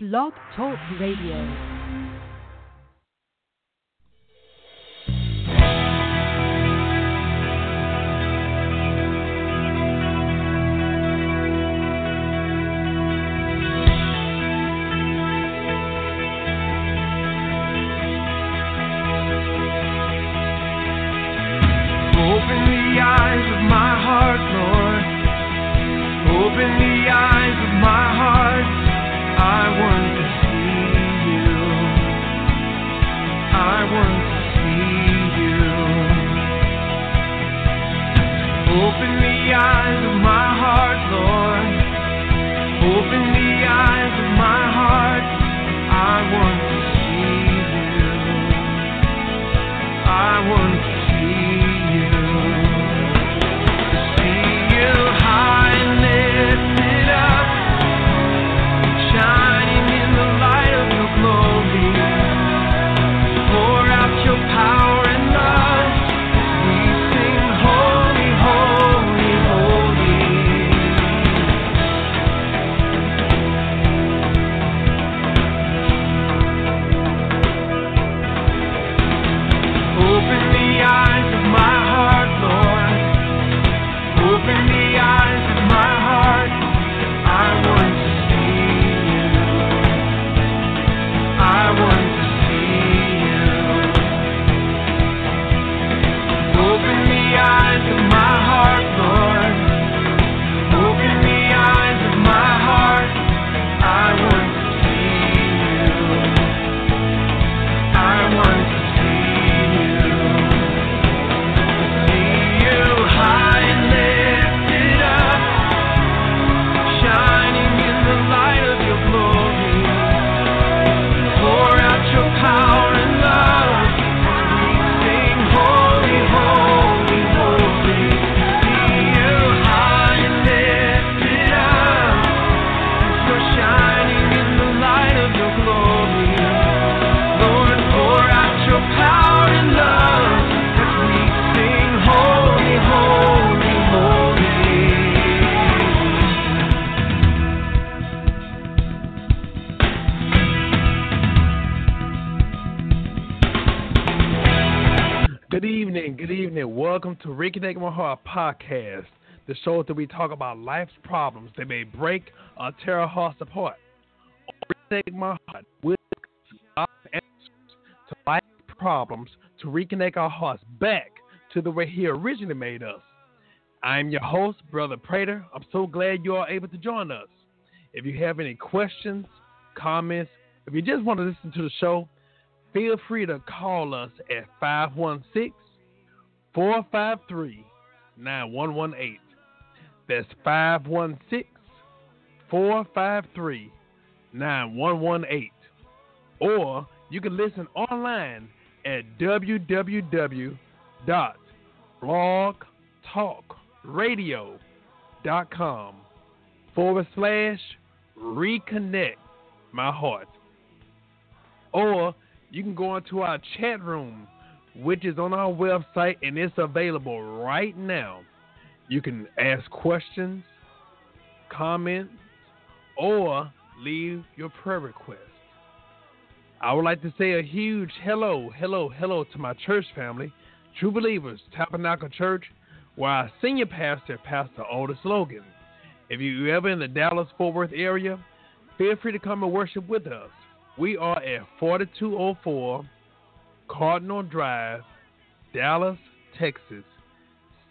Blog Talk Radio. Podcast, the show that we talk about life's problems that may break or tear our hearts apart. On Reconnect My Heart, we'll God's answers to life's problems to reconnect our hearts back to the way He originally made us. I'm your host, Brother Prater. I'm so glad you are able to join us. If you have any questions, comments, if you just want to listen to the show, feel free to call us at 516 453 9118. That's 516 453 9118. Or you can listen online at www.blogtalkradio.com forward slash reconnect my heart. Or you can go into our chat room, which is on our website and it's available right now. You can ask questions, comment, or leave your prayer request. I would like to say a huge hello, hello, hello to my church family, True Believers Tabernacle Church, where our senior pastor, Pastor Otis Logan. If you're ever in the Dallas Fort Worth area, feel free to come and worship with us. We are at 4204 Cardinal Drive, Dallas, Texas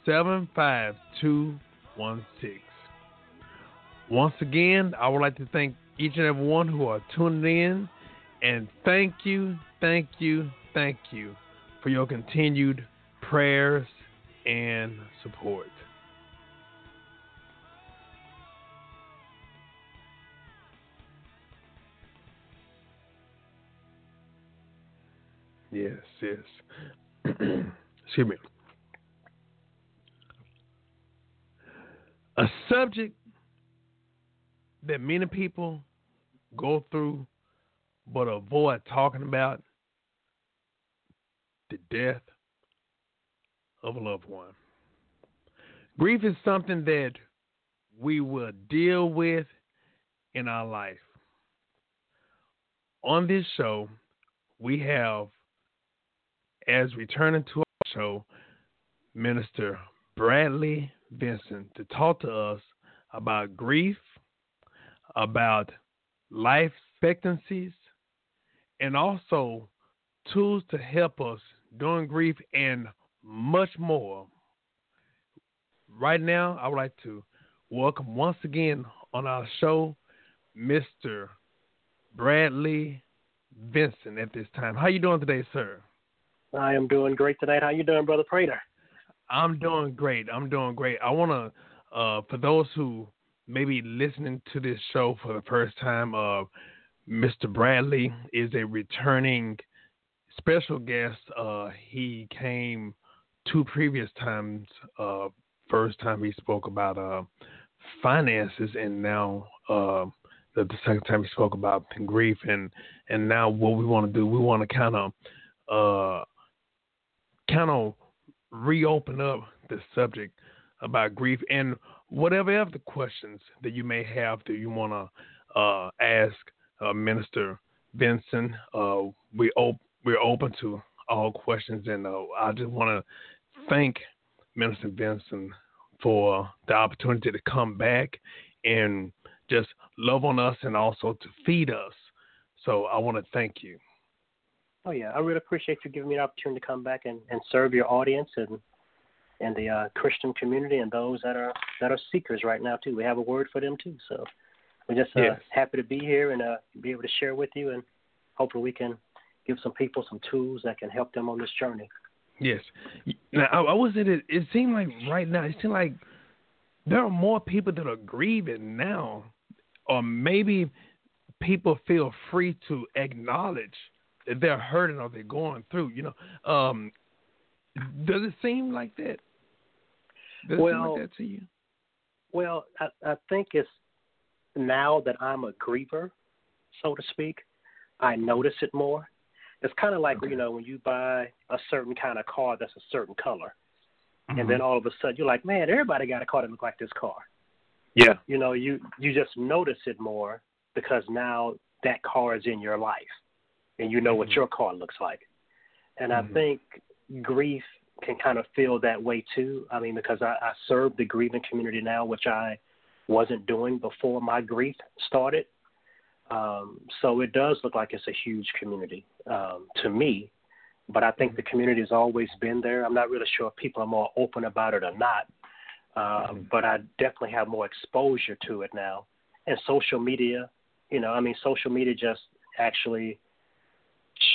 75216. Once again, I would like to thank each and every one who are tuning in and thank you, thank you, thank you for your continued prayers and support. Yes, yes. Excuse me. A subject that many people go through but avoid talking about the death of a loved one. Grief is something that we will deal with in our life. on this show, we have, as returning to our show, Minister Bradley Vinson to talk to us about grief, about life expectancies, and also tools to help us during grief and much more. Right now, I would like to welcome once again on our show Mr. Bradley Vinson at this time. How you doing today, sir? I am doing great tonight. How you doing, brother Prater? I'm doing great. I'm doing great. I want to, uh, for those who may be listening to this show for the first time, uh, Mr. Bradley is a returning special guest. Uh, he came two previous times. Uh, first time he spoke about uh, finances, and now uh, the, the, second time he spoke about grief. And and now what we want to do, we want to kind of uh, kind of reopen up the subject about grief and whatever other questions that you may have that you want to uh, ask uh, Minister Vinson. Uh, we op- we're open to all questions, and uh, I just want to thank Minister Vinson for the opportunity to come back and just love on us and also to feed us. So I want to thank you. Oh yeah, I really appreciate you giving me the opportunity to come back and, and serve your audience and and the uh, Christian community and those that are that are seekers right now too. We have a word for them too. So we're just uh, yes. happy to be here and uh, be able to share with you, and hopefully we can give some people some tools that can help them on this journey. Yes. Now I, I was it. It seemed like right now it seemed like there are more people that are grieving now, or maybe people feel free to acknowledge they're hurting or they're going through. You know, um, does it seem like that? Does well, it seem like that to you? Well, I, I think it's now that I'm a griever, so to speak, I notice it more. It's kind of like okay. you know when you buy a certain kind of car that's a certain color, mm-hmm. and then all of a sudden you're like, man, everybody got a car that look like this car. Yeah. You know, you you just notice it more because now that car is in your life, and you know mm-hmm. what your car looks like. And mm-hmm. I think grief can kind of feel that way too. I mean, because I, I serve the grieving community now, which I wasn't doing before my grief started. Um, so it does look like it's a huge community um, to me, but I think the community has always been there. I'm not really sure if people are more open about it or not, uh, mm-hmm. but I definitely have more exposure to it now. And social media, you know, I mean, social media just actually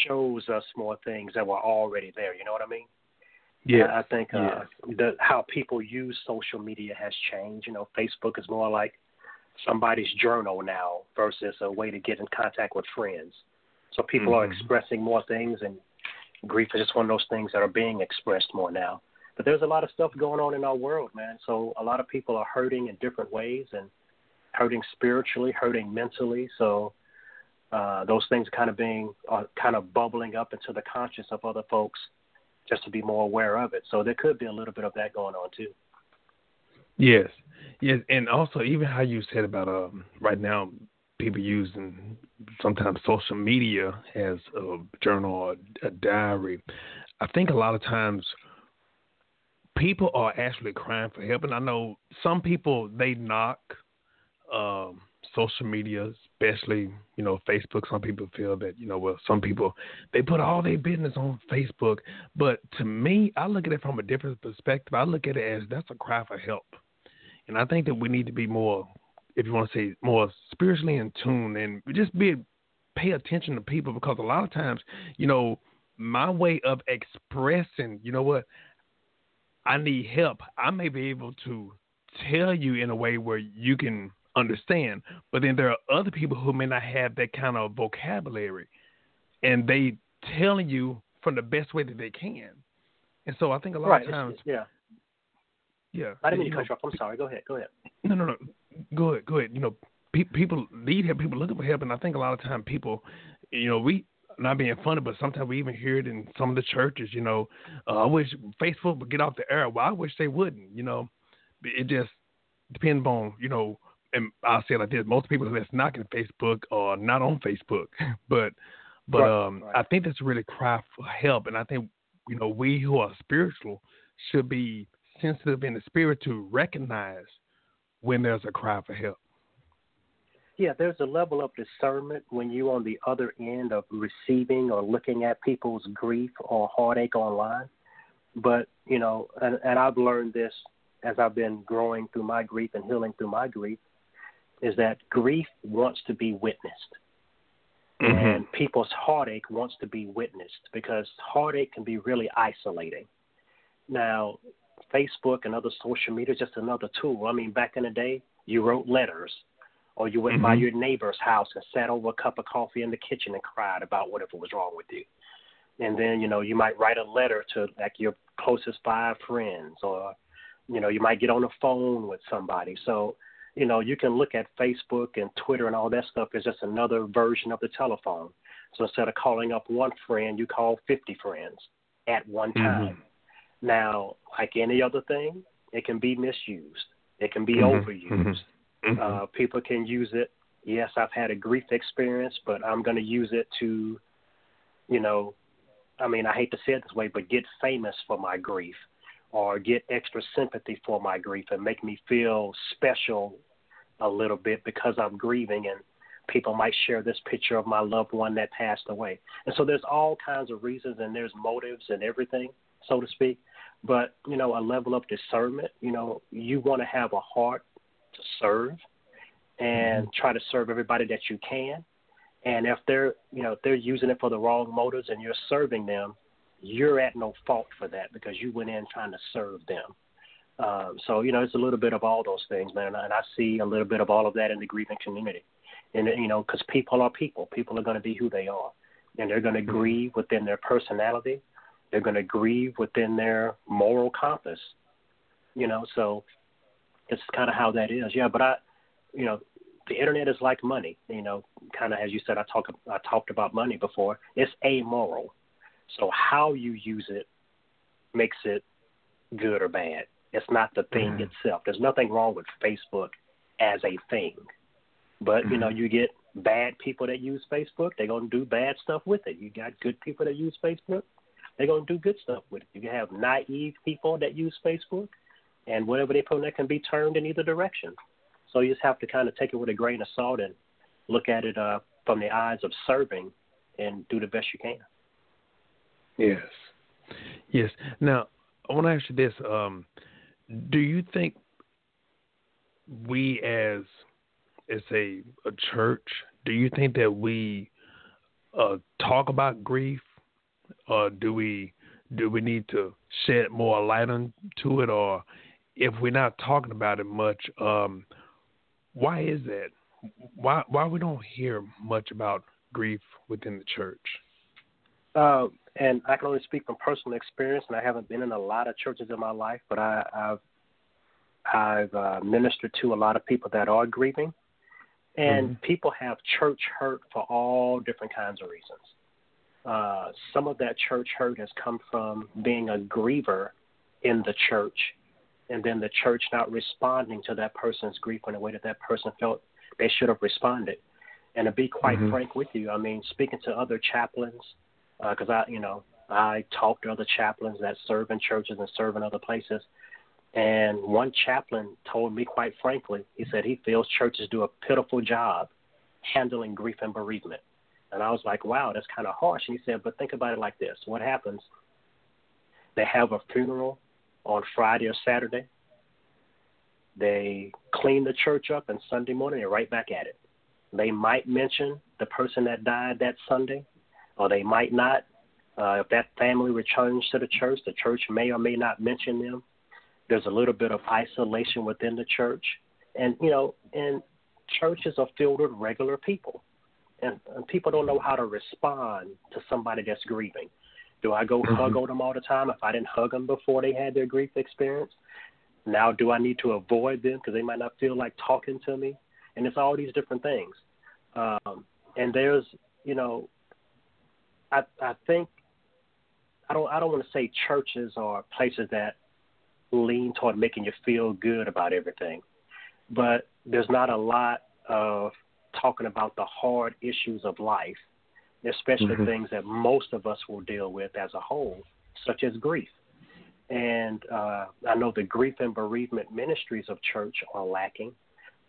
shows us more things that were already there. You know what I mean? Yeah. I think uh, yeah. the how people use social media has changed. You know, Facebook is more like somebody's journal now versus a way to get in contact with friends. So people mm-hmm. are expressing more things, and grief is just one of those things that are being expressed more now. But there's a lot of stuff going on in our world, man. So a lot of people are hurting in different ways and hurting spiritually, hurting mentally. So uh, those things kind of being are kind of bubbling up into the conscious of other folks just to be more aware of it. So there could be a little bit of that going on too. Yes, yes, and also even how you said about um, right now people using sometimes social media as a journal or a diary. I think a lot of times people are actually crying for help, and I know some people they knock um, social media, especially you know Facebook. Some people feel that you know well, some people they put all their business on Facebook, but to me, I look at it from a different perspective. I look at it as that's a cry for help, and I think that we need to be more, if you want to say, more spiritually in tune and just be pay attention to people because a lot of times, you know, my way of expressing, you know what, I need help. I may be able to tell you in a way where you can understand. But then there are other people who may not have that kind of vocabulary, and they telling you from the best way that they can. And so I think a lot right. of times, yeah, yeah. I didn't mean to cut you off. I'm sorry. Go ahead. Go ahead. No, no, no. Go ahead. Go ahead. You know, pe- people need help. People looking for help, and I think a lot of time people, you know, we not being funny, but sometimes we even hear it in some of the churches. You know, uh, I wish Facebook would get off the air. Well, I wish they wouldn't. You know, it just depends on you know and I'll say it like this: most people that's knocking Facebook are not on Facebook, but but Right, um, right. I think that's really cry for help, and I think you know we who are spiritual should be sensitive in the spirit to recognize when there's a cry for help. Yeah, there's a level of discernment when you're on the other end of receiving or looking at people's grief or heartache online. But, you know, and, and I've learned this as I've been growing through my grief and healing through my grief, is that grief wants to be witnessed. And people's heartache wants to be witnessed because heartache can be really isolating. Now, Facebook and other social media is just another tool. I mean, back in the day, you wrote letters or you went by Mhm. your neighbor's house and sat over a cup of coffee in the kitchen and cried about whatever was wrong with you. And then, you know, you might write a letter to like your closest five friends or, you know, you might get on the phone with somebody. So, you know, you can look at Facebook and Twitter and all that stuff as just another version of the telephone. So instead of calling up one friend, you call 50 friends at one time. Now, like any other thing, it can be misused. It can be Mhm. overused. Mhm. Uh, people can use it. Yes, I've had a grief experience, but I'm going to use it to, you know, I mean, I hate to say it this way, but get famous for my grief or get extra sympathy for my grief and make me feel special a little bit because I'm grieving and people might share this picture of my loved one that passed away. And so there's all kinds of reasons and there's motives and everything, so to speak. But, you know, a level of discernment, you know, you want to have a heart to serve and mm-hmm. try to serve everybody that you can. And if they're, you know, if they're using it for the wrong motives and you're serving them, you're at no fault for that because you went in trying to serve them. Um, so you know, it's a little bit of all those things, man, and I see a little bit of all of that in the grieving community. And you know, because people are people, people are going to be who they are, and they're going to grieve within their personality. They're going to grieve within their moral compass. You know, so it's kind of how that is. Yeah, but I, you know, the internet is like money. You know, kind of as you said, I talk I talked about money before. It's amoral. So how you use it makes it good or bad. It's not the thing Mhm. itself. There's nothing wrong with Facebook as a thing. But you know, you get bad people that use Facebook, they're gonna do bad stuff with it. You got good people that use Facebook, they're gonna do good stuff with it. You have naive people that use Facebook and whatever they put in there can be turned in either direction. So you just have to kind of take it with a grain of salt and look at it uh, from the eyes of serving and do the best you can. Yes. Yes. Now, I want to ask you this: um, Do you think we, as as a, a church, do you think that we uh, talk about grief, or do we do we need to shed more light onto it, or if we're not talking about it much, um, why is that? Why why we don't hear much about grief within the church? Uh, and I can only speak from personal experience, and I haven't been in a lot of churches in my life, but I, I've I've uh, ministered to a lot of people that are grieving, and people have church hurt for all different kinds of reasons. Uh, some of that church hurt has come from being a griever in the church, and then the church not responding to that person's grief in a way that that person felt they should have responded. And to be quite Mhm. frank with you, I mean, speaking to other chaplains, Uh, because I, you know, I talk to other chaplains that serve in churches and serve in other places. And one chaplain told me quite frankly, he said he feels churches do a pitiful job handling grief and bereavement. And I was like, wow, that's kind of harsh. And he said, but think about it like this what happens? They have a funeral on Friday or Saturday. They clean the church up, and Sunday morning they're right back at it. They might mention the person that died that Sunday, or they might not. Uh, if that family returns to the church, the church may or may not mention them. There's a little bit of isolation within the church, and you know, and churches are filled with regular people, and, and people don't know how to respond to somebody that's grieving. Do I go hug on them all the time if I didn't hug them before they had their grief experience? Now, do I need to avoid them because they might not feel like talking to me? And it's all these different things. Um, and there's, you know, I I think I don't I don't want to say churches are places that lean toward making you feel good about everything, but there's not a lot of talking about the hard issues of life, especially Mhm. things that most of us will deal with as a whole, such as grief. And uh, I know the grief and bereavement ministries of church are lacking,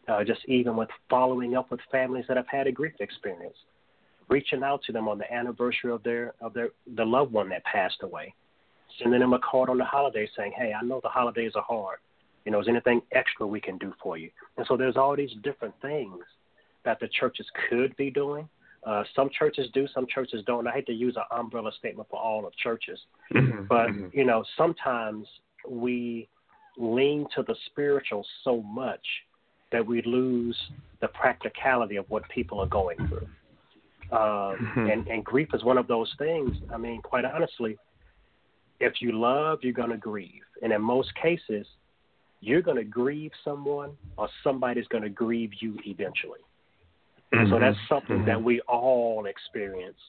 uh, just even with following up with families that have had a grief experience, reaching out to them on the anniversary of their of their the loved one that passed away, sending them a card on the holiday saying, "Hey, I know the holidays are hard. You know, is anything extra we can do for you?" And so there's all these different things that the churches could be doing. Uh, some churches do, some churches don't. I hate to use an umbrella statement for all of churches, Mhm. but Mhm. you know, sometimes we lean to the spiritual so much that we lose the practicality of what people are going through. Um, Mhm. and, and grief is one of those things. I mean, quite honestly, if you love, you're going to grieve. And in most cases, you're going to grieve someone or somebody's going to grieve you eventually. So that's Mhm. something Mhm. that we all experience.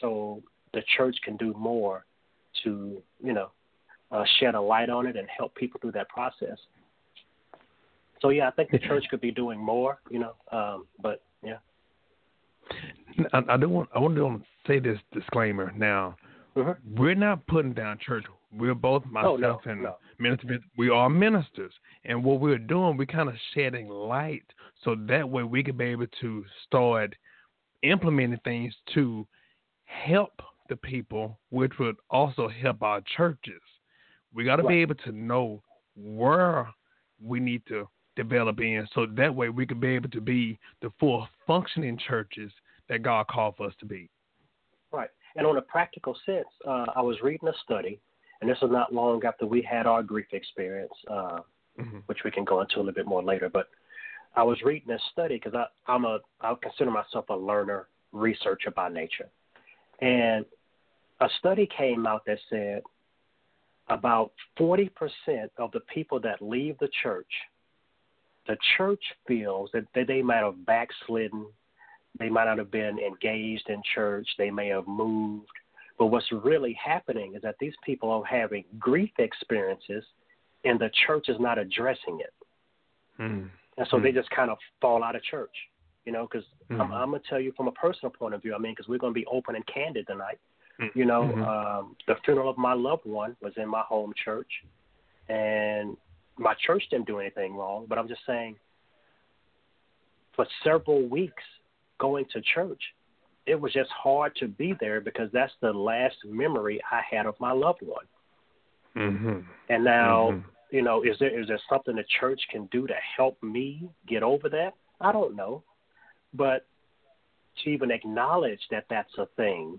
So the church can do more to, you know, uh, shed a light on it and help people through that process. So yeah, I think the church could be doing more, you know. Um, but yeah, I, I do want I want to say this disclaimer now. Mhm. We're not putting down church. We're both myself Oh, no, and no. Minister. We are ministers, and what we're doing, we're kind of shedding light, so that way we can be able to start implementing things to help the people, which would also help our churches. We got to be able to know where we need to develop in, so that way we can be able to be the full functioning churches that God called for us to be. right. And on a practical sense, uh, I was reading a study, and this was not long after we had our grief experience, uh, hmm which we can go into a little bit more later. But I was reading this study because I'm a I consider myself a learner, researcher by nature, and a study came out that said about 40% of the people that leave the church, the church feels that, that they might have backslidden, they might not have been engaged in church, they may have moved. But what's really happening is that these people are having grief experiences and the church is not addressing it. mm And so they Hmm. just kind of fall out of church, you know, because I'm, Mhm. I'm going to tell you from a personal point of view, I mean, because we're going to be open and candid tonight. Mm. You know, Mhm. um, the funeral of my loved one was in my home church, and my church didn't do anything wrong, but I'm just saying, for several weeks going to church, it was just hard to be there because that's the last memory I had of my loved one. Mhm. And now, Mhm. you know, is there is there something the church can do to help me get over that? I don't know, but to even acknowledge that that's a thing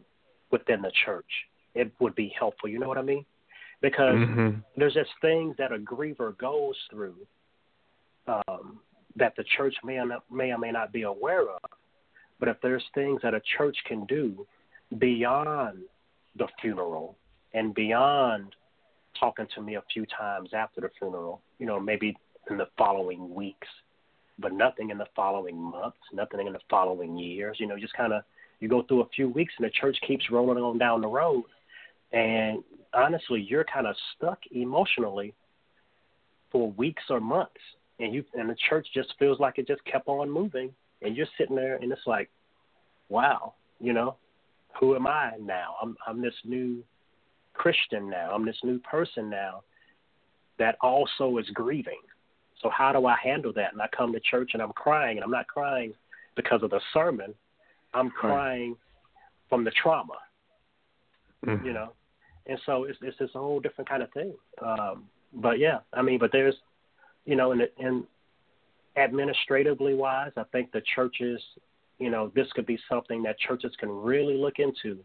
within the church, it would be helpful. You know what I mean? Because Mhm. there's just things that a griever goes through um, that the church may or, not, may or may not be aware of. But if there's things that a church can do beyond the funeral and beyond talking to me a few times after the funeral, you know, maybe in the following weeks, but nothing in the following months, nothing in the following years, you know, just kind of you go through a few weeks and the church keeps rolling on down the road. And honestly, you're kind of stuck emotionally for weeks or months. And you and the church just feels like it just kept on moving and you're sitting there and it's like, wow, you know, who am I now? I'm I'm this new Christian now. I'm this new person now that also is grieving. So how do I handle that? And I come to church and I'm crying and I'm not crying because of the sermon. I'm crying from the trauma, Mhm. you know. And so it's it's this whole different kind of thing. Um but yeah, I mean, but there's you know, in in administratively wise, I think the churches, you know, this could be something that churches can really look into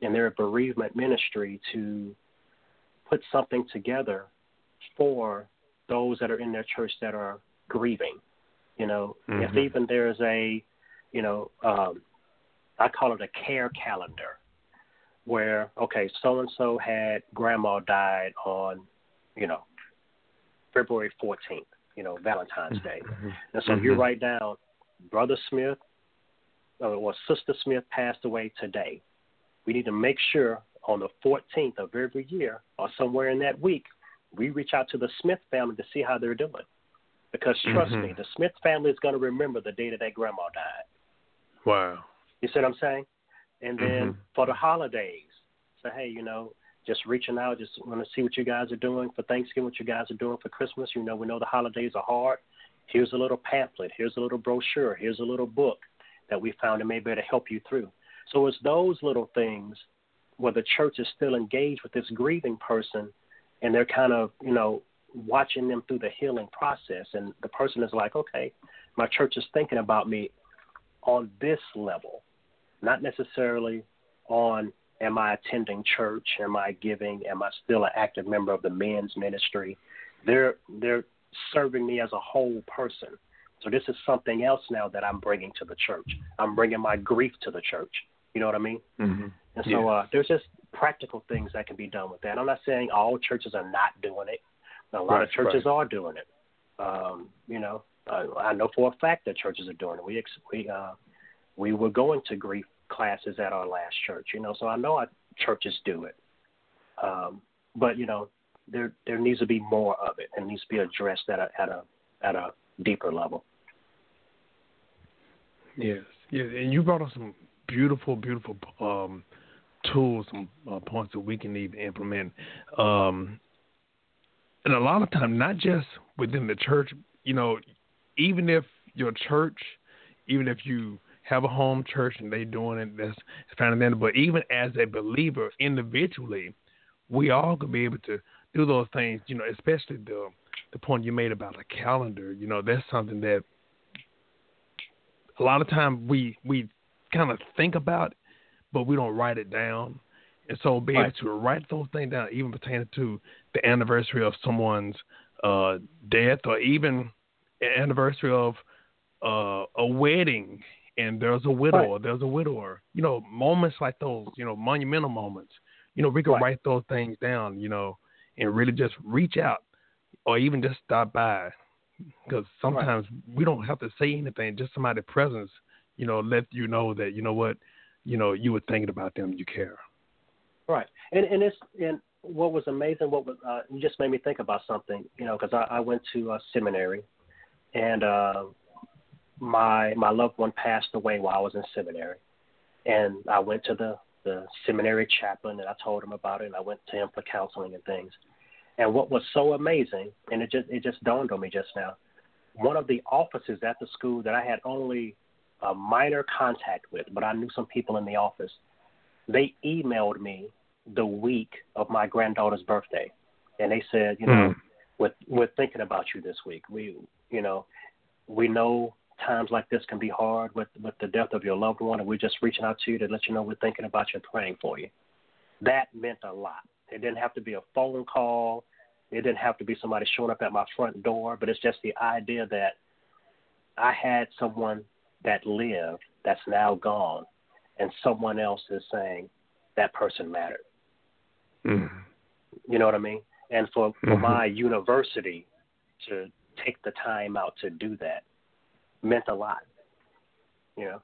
in their bereavement ministry to put something together for those that are in their church that are grieving. You know, if Mhm. even there's a, you know, um, I call it a care calendar, where okay, so and so had grandma died on, you know, February 14th, you know, Valentine's Day. Mhm. And so you Mhm. write down, Brother Smith uh, or Sister Smith passed away today. We need to make sure on the 14th of every year or somewhere in that week, we reach out to the Smith family to see how they're doing. Because trust Mhm. me, the Smith family is going to remember the day that their grandma died. Wow. You see what I'm saying? And then Mhm. for the holidays, say, hey, you know, just reaching out, just want to see what you guys are doing for Thanksgiving, what you guys are doing for Christmas. You know, we know the holidays are hard. Here's a little pamphlet. Here's a little brochure. Here's a little book that we found that may be able to help you through. So it's those little things where the church is still engaged with this grieving person and they're kind of, you know, watching them through the healing process. And the person is like, okay, my church is thinking about me on this level, not necessarily on am I attending church, am I giving, am I still an active member of the men's ministry. They're they're serving me as a whole person. So this is something else now that I'm bringing to the church. I'm bringing my grief to the church. You know what I mean? Mhm. And so Yeah. uh, there's just practical things that can be done with that. I'm not saying all churches are not doing it. A lot Right, of churches right. are doing it. Um, you know, uh, I know for a fact that churches are doing it. We ex- we uh, we were going to grief classes at our last church. You know, so I know our churches do it. Um, but you know, there there needs to be more of it. It needs to be addressed at a at a at a deeper level. Yes, yes, and you brought up some beautiful, beautiful um, tools, some uh, points that we can even implement. Um, and a lot of time, not just within the church, you know, even if your church, even if you have a home church and they're doing it, that's fine then. But even as a believer individually, we all could be able to do those things. You know, especially the the point you made about a calendar. You know, that's something that a lot of time we we kind of think about, but we don't write it down. And so, be Right. able to write those things down, even pertaining to the anniversary of someone's uh, death, or even an anniversary of uh, a wedding, and there's a widow, Right. there's a widower. You know, moments like those, you know, monumental moments. You know, we can Right. write those things down. You know, and really just reach out, or even just stop by, because sometimes we don't have to say anything. Just somebody's presence, you know, let you know that you know what, you know, you were thinking about them, you care. Right, and and it's and what was amazing, what was uh, you just made me think about something, you know, because I, I went to uh, seminary, and uh, my my loved one passed away while I was in seminary, and I went to the the seminary chaplain and I told him about it, and I went to him for counseling and things. And what was so amazing, and it just it just dawned on me just now, one of the officers at the school that I had only a minor contact with, but I knew some people in the office they emailed me the week of my granddaughter's birthday, and they said, you know, Mm. we're we're thinking about you this week. We, you know, we know times like this can be hard with with the death of your loved one, and we're just reaching out to you to let you know we're thinking about you and praying for you. That meant a lot. It didn't have to be a phone call. It didn't have to be somebody showing up at my front door, but it's just the idea that I had someone that lived that's now gone, and someone else is saying that person mattered. Mm. You know what I mean? And for, for Mhm. my university to take the time out to do that meant a lot. You know?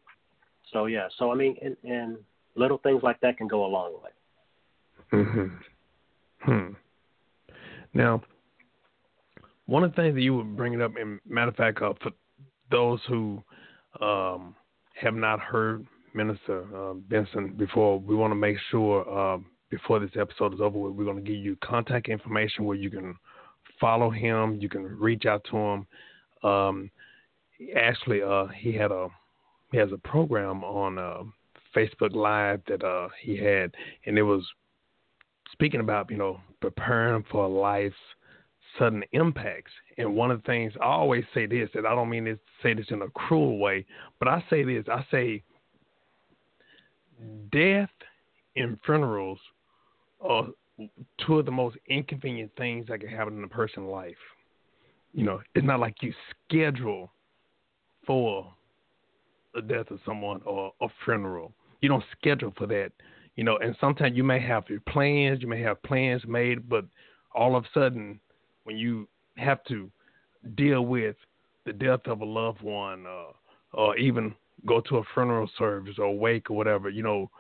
So yeah, so I mean and, and little things like that can go a long way. hmm Hmm. Now, one of the things that you were bringing up, and matter of fact, uh, for those who um, have not heard Minister uh, Vinson before, we want to make sure uh, before this episode is over with, we're going to give you contact information where you can follow him, you can reach out to him. Um, actually, uh, he had a he has a program on uh, Facebook Live that uh, he had, and it was speaking about you know preparing for life's sudden impacts. And one of the things I always say this, and I don't mean to say this in a cruel way, but I say this: I say death and funerals are two of the most inconvenient things that can happen in a person's life. You know, it's not like you schedule for the death of someone or a funeral. You don't schedule for that. You know, and sometimes you may have your plans, you may have plans made, but all of a sudden, when you have to deal with the death of a loved one, uh, or even go to a funeral service or wake or whatever, you know,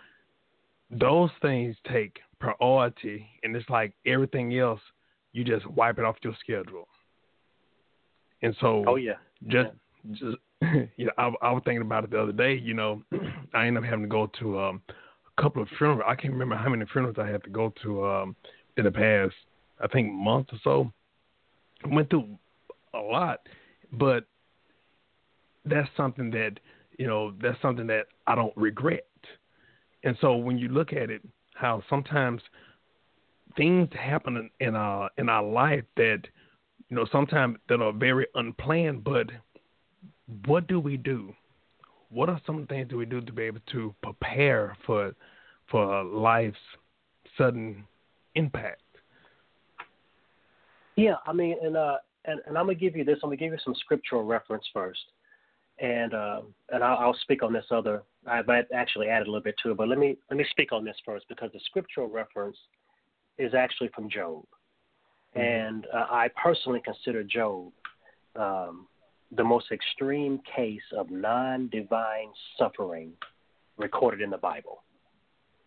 those things take priority, and it's like everything else, you just wipe it off your schedule. And so, Oh yeah. just just you know, I, I was thinking about it the other day. You know, I ended up having to go to um, a couple of funerals. I can't remember how many funerals I had to go to um, in the past. I think month or so. I went through a lot, but that's something that you know that's something that I don't regret. And so when you look at it, how sometimes things happen in, in our in our life that you know sometimes that are very unplanned, but what do we do? What are some things do we do to be able to prepare for for life's sudden impact? Yeah, I mean, and uh, and, and I'm gonna give you this. I'm gonna give you some scriptural reference first, and uh, and I'll, I'll speak on this other. I've actually added a little bit to it, but let me let me speak on this first because the scriptural reference is actually from Job, mm-hmm. and uh, I personally consider Job um, the most extreme case of non-divine suffering recorded in the Bible.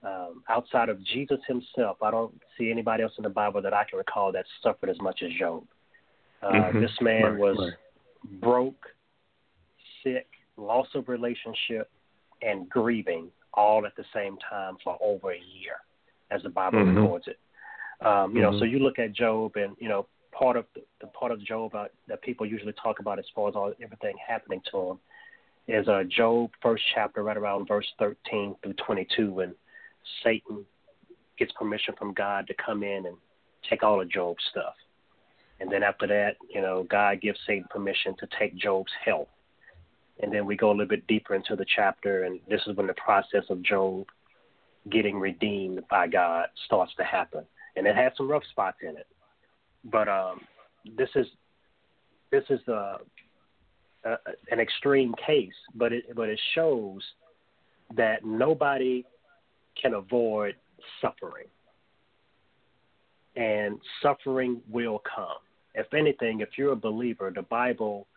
Um, outside of Jesus himself, I don't see anybody else in the Bible that I can recall that suffered as much as Job. Uh, mm-hmm. This man right, was right. broke, sick, loss of relationship, and grieving all at the same time for over a year, as the Bible mm-hmm. records it. Um, you mm-hmm. know, so you look at Job, and you know, part of the, part of Job uh, that people usually talk about as far as all everything happening to him is uh, Job first chapter, right around verse thirteen through twenty-two, when Satan gets permission from God to come in and take all of Job's stuff. And then after that, you know, God gives Satan permission to take Job's health. And then we go a little bit deeper into the chapter, and this is when the process of Job getting redeemed by God starts to happen. And it has some rough spots in it, but um, this is this is a, a, an extreme case, but it but it shows that nobody can avoid suffering. And suffering will come. If anything, if you're a believer, the Bible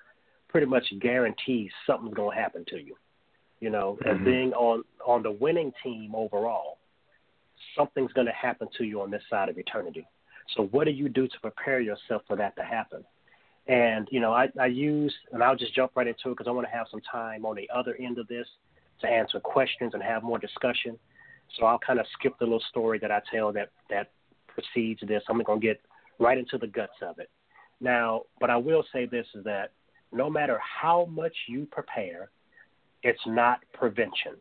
pretty much guarantees something's going to happen to you. You know, mm-hmm. as being on on the winning team overall, something's going to happen to you on this side of eternity. So, what do you do to prepare yourself for that to happen? And you know, I, I use, and I'll just jump right into it because I want to have some time on the other end of this to answer questions and have more discussion. So I'll kind of skip the little story that I tell that that precedes this. I'm going to get right into the guts of it. Now, but I will say this is that no matter how much you prepare, it's not prevention.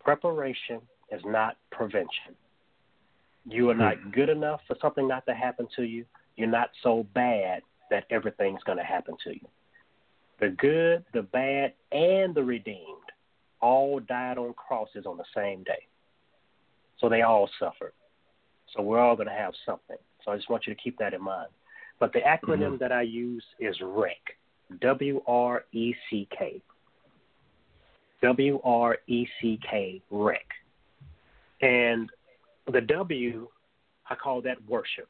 Preparation is not prevention. You are not hmm. good enough for something not to happen to you. You're not so bad that everything's going to happen to you. The good, the bad, and the redeemed all died on crosses on the same day. So they all suffered. So we're all going to have something. So I just want you to keep that in mind. But the acronym mm-hmm. that I use is WRECK, W R E C K. W R E C K, WRECK. And the W, I call that worship.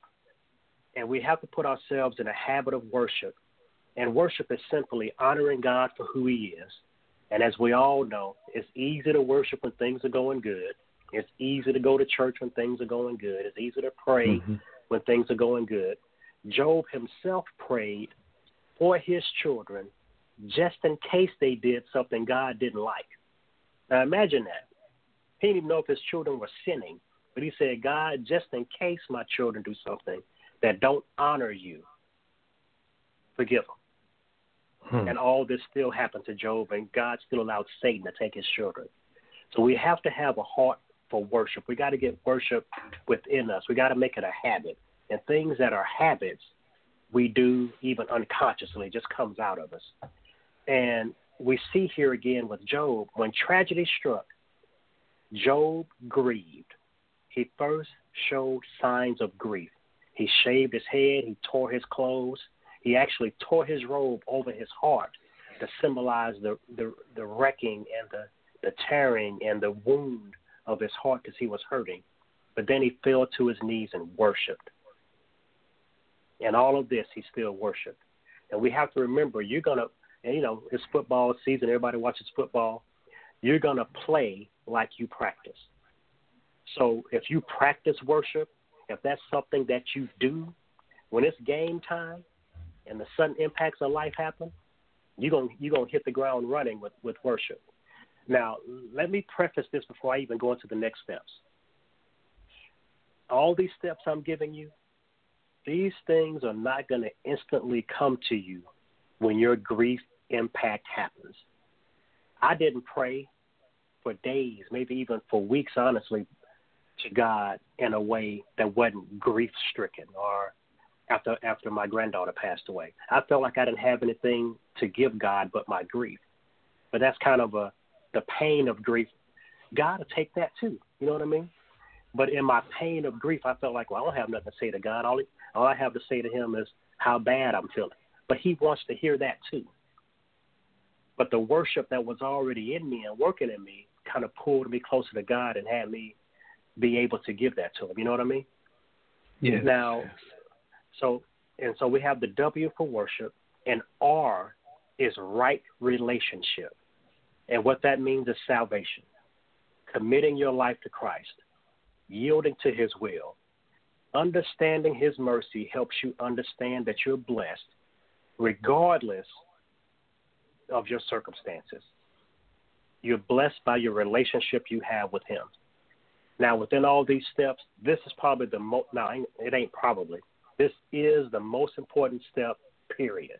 And we have to put ourselves in a habit of worship. And worship is simply honoring God for who He is and as we all know, it's easy to worship when things are going good. It's easy to go to church when things are going good. It's easy to pray mm-hmm. when things are going good. Job himself prayed for his children just in case they did something God didn't like. Now imagine that. He didn't even know if his children were sinning, but he said, God, just in case my children do something that don't honor you, forgive them. Hmm. And all this still happened to Job, and God still allowed Satan to take his children. So we have to have a heart for worship. We got to get worship within us. We got to make it a habit. And things that are habits, we do even unconsciously, just comes out of us. And we see here again with Job, when tragedy struck, Job grieved. He first showed signs of grief. He shaved his head, he tore his clothes, he actually tore his robe over his heart to symbolize the, the, the wrecking and the, the tearing and the wound of his heart because he was hurting. But then he fell to his knees and worshiped. And all of this, he still worshiped. And we have to remember, you're going to, you know, it's football season, everybody watches football. You're going to play like you practice. So if you practice worship, if that's something that you do, when it's game time, and the sudden impacts of life happen, you're going you're gonna hit the ground running with, with worship. Now, let me preface this before I even go into the next steps. All these steps I'm giving you, these things are not going to instantly come to you when your grief impact happens. I didn't pray for days, maybe even for weeks, honestly, to God in a way that wasn't grief stricken or after after my granddaughter passed away. I felt like I didn't have anything to give God but my grief. But that's kind of a the pain of grief. God will take that too. You know what I mean? But in my pain of grief, I felt like, well, I don't have nothing to say to God. All, all I have to say to Him is how bad I'm feeling. But He wants to hear that too. But the worship that was already in me and working in me kind of pulled me closer to God and had me be able to give that to them. You know what I mean? Yeah. Now, so and so we have the W for worship, and R is right relationship, and what that means is salvation, committing your life to Christ, yielding to His will, understanding His mercy helps you understand that you're blessed, regardless of your circumstances. You're blessed by your relationship you have with Him. Now, within all these steps, this is probably the most. Now, it ain't probably. This is the most important step. Period.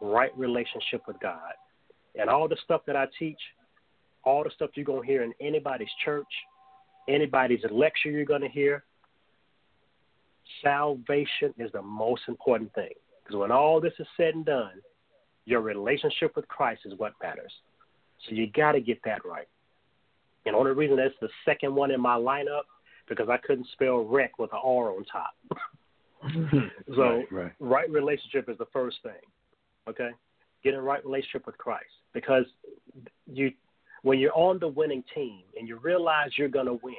Right relationship with God, and all the stuff that I teach, all the stuff you're gonna hear in anybody's church, anybody's lecture you're gonna hear. Salvation is the most important thing because when all this is said and done, your relationship with Christ is what matters. So you got to get that right. And the only reason that's the second one in my lineup because I couldn't spell wreck with an R on top. so right, right. right relationship is the first thing. Okay? Get in right relationship with Christ. Because you when you're on the winning team and you realize you're gonna win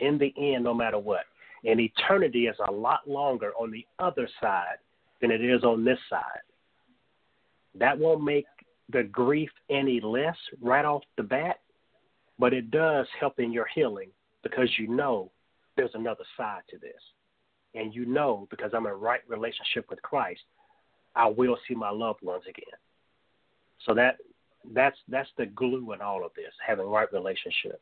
in the end no matter what. And eternity is a lot longer on the other side than it is on this side. That won't make the grief any less right off the bat, but it does help in your healing because you know there's another side to this. And you know, because I'm in right relationship with Christ, I will see my loved ones again. So that that's that's the glue in all of this, having right relationship.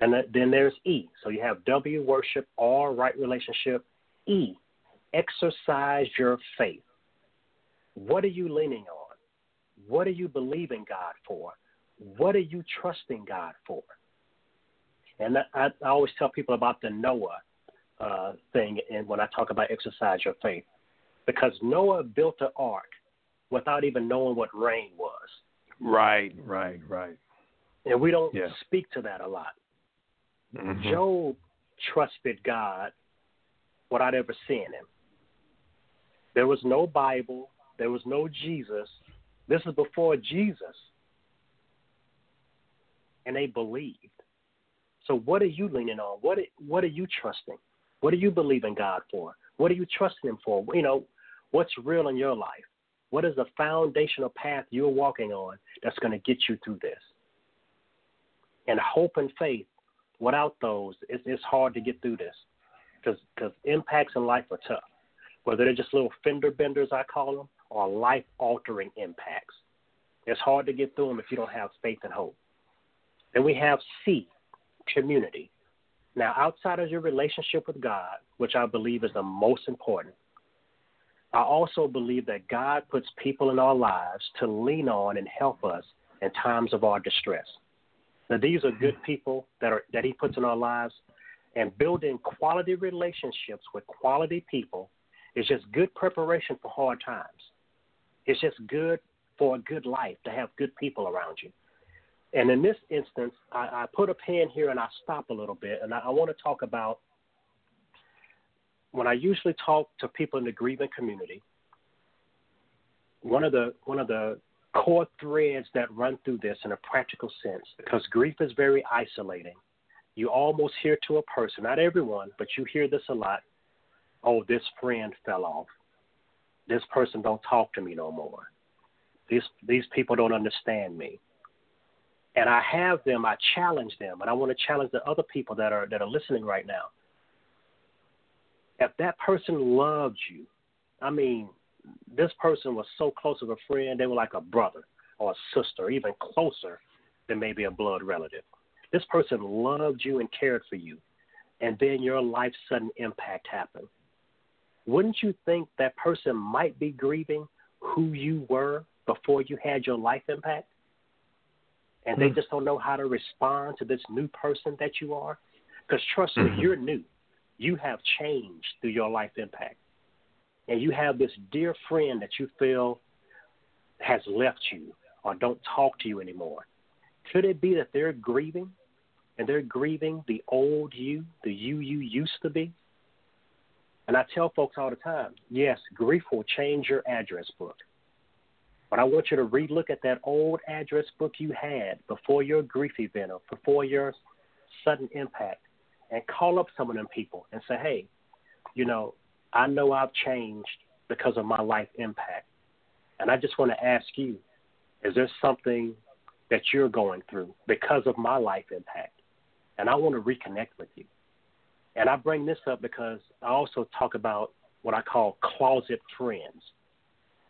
And then there's E. So you have W, worship, R, right relationship. E, exercise your faith. What are you leaning on? What are you believing God for? What are you trusting God for? And I, I always tell people about the Noah uh, thing, and when I talk about exercise your faith, because Noah built an ark without even knowing what rain was. Right, right, right. And we don't Yeah. speak to that a lot. Mhm. Job trusted God without ever seeing him. There was no Bible, there was no Jesus. This is before Jesus. And they believed. So what are you leaning on? What what are you trusting? What are you believing God for? What are you trusting him for? You know, what's real in your life? What is the foundational path you're walking on that's going to get you through this? And hope and faith without those, it's, it's hard to get through this because impacts in life are tough. Whether they're just little fender benders, I call them, or life altering impacts. It's hard to get through them if you don't have faith and hope. Then we have C, community. Now, outside of your relationship with God, which I believe is the most important, I also believe that God puts people in our lives to lean on and help us in times of our distress. Now, these are good people that are that He puts in our lives, and building quality relationships with quality people is just good preparation for hard times. It's just good for a good life to have good people around you. And in this instance, I, I put a pin here and I stop a little bit, and I, I want to talk about when I usually talk to people in the grieving community. One of the one of the core threads that run through this in a practical sense, because grief is very isolating. You almost hear to a person, not everyone, but you hear this a lot. Oh, this friend fell off. This person don't talk to me no more. These these people don't understand me and I have them, I challenge them, and I want to challenge the other people that are that are listening right now. If that person loves you, I mean, this person was so close of a friend, they were like a brother or a sister, even closer than maybe a blood relative. This person loved you and cared for you, and then your life sudden impact happened. Wouldn't you think that person might be grieving who you were before you had your life impact? And they Hmm. just don't know how to respond to this new person that you are? Because trust me, Mhm. you're new. You have changed through your life impact. And you have this dear friend that you feel has left you or don't talk to you anymore. Could it be that they're grieving and they're grieving the old you, the you you used to be? And I tell folks all the time, yes, grief will change your address book. But I want you to relook at that old address book you had before your grief event or before your sudden impact and call up some of them people and say, hey, you know, I know I've changed because of my life impact. And I just want to ask you, is there something that you're going through because of my life impact? And I want to reconnect with you. And I bring this up because I also talk about what I call closet friends.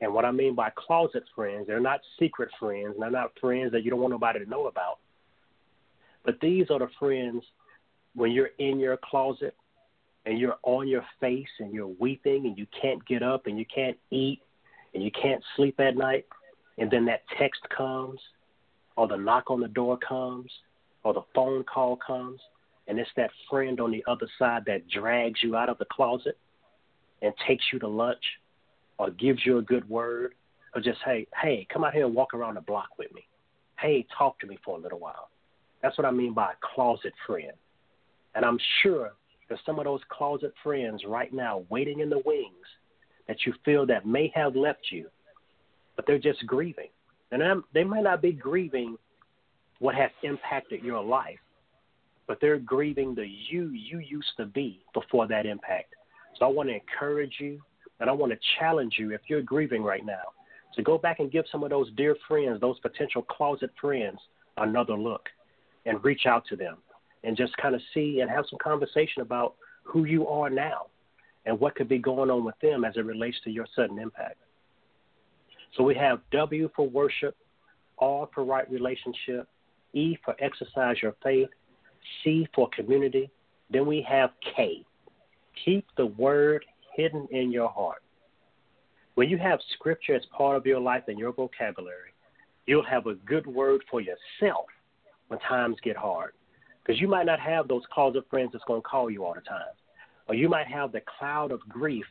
And what I mean by closet friends, they're not secret friends, and they're not friends that you don't want nobody to know about. But these are the friends when you're in your closet and you're on your face and you're weeping and you can't get up and you can't eat and you can't sleep at night, and then that text comes or the knock on the door comes or the phone call comes, and it's that friend on the other side that drags you out of the closet and takes you to lunch or gives you a good word or just, hey, hey, come out here and walk around the block with me. Hey, talk to me for a little while. That's what I mean by a closet friend. And I'm sure there's some of those closet friends right now waiting in the wings that you feel that may have left you, but they're just grieving. And they might not be grieving what has impacted your life, but they're grieving the you you used to be before that impact. So I want to encourage you and I want to challenge you if you're grieving right now to go back and give some of those dear friends, those potential closet friends, another look and reach out to them and just kind of see and have some conversation about who you are now and what could be going on with them as it relates to your sudden impact. So we have W for worship, R for right relationship, E for exercise your faith, C for community. Then we have K. Keep the word hidden in your heart. When you have scripture as part of your life and your vocabulary, you'll have a good word for yourself when times get hard. Because you might not have those closet friends that's going to call you all the time. Or you might have the cloud of grief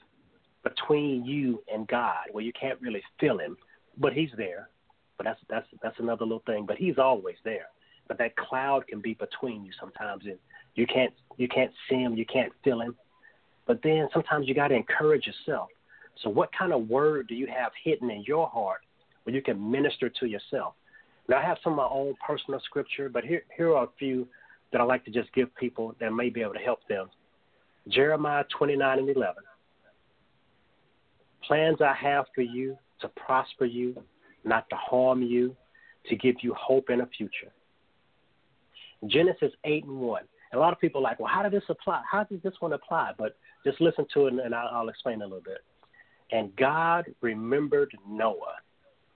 between you and God where you can't really feel him, but he's there. But that's that's that's another little thing. But he's always there. But that cloud can be between you sometimes and you can't you can't see him, you can't feel him. But then sometimes you gotta encourage yourself. So what kind of word do you have hidden in your heart where you can minister to yourself? Now I have some of my own personal scripture, but here here are a few that I like to just give people that may be able to help them. Jeremiah 29 and 11. Plans I have for you to prosper you, not to harm you, to give you hope in a future. Genesis 8 and 1. A lot of people are like, well, how does this apply? How does this one apply? But just listen to it and I'll, I'll explain a little bit. And God remembered Noah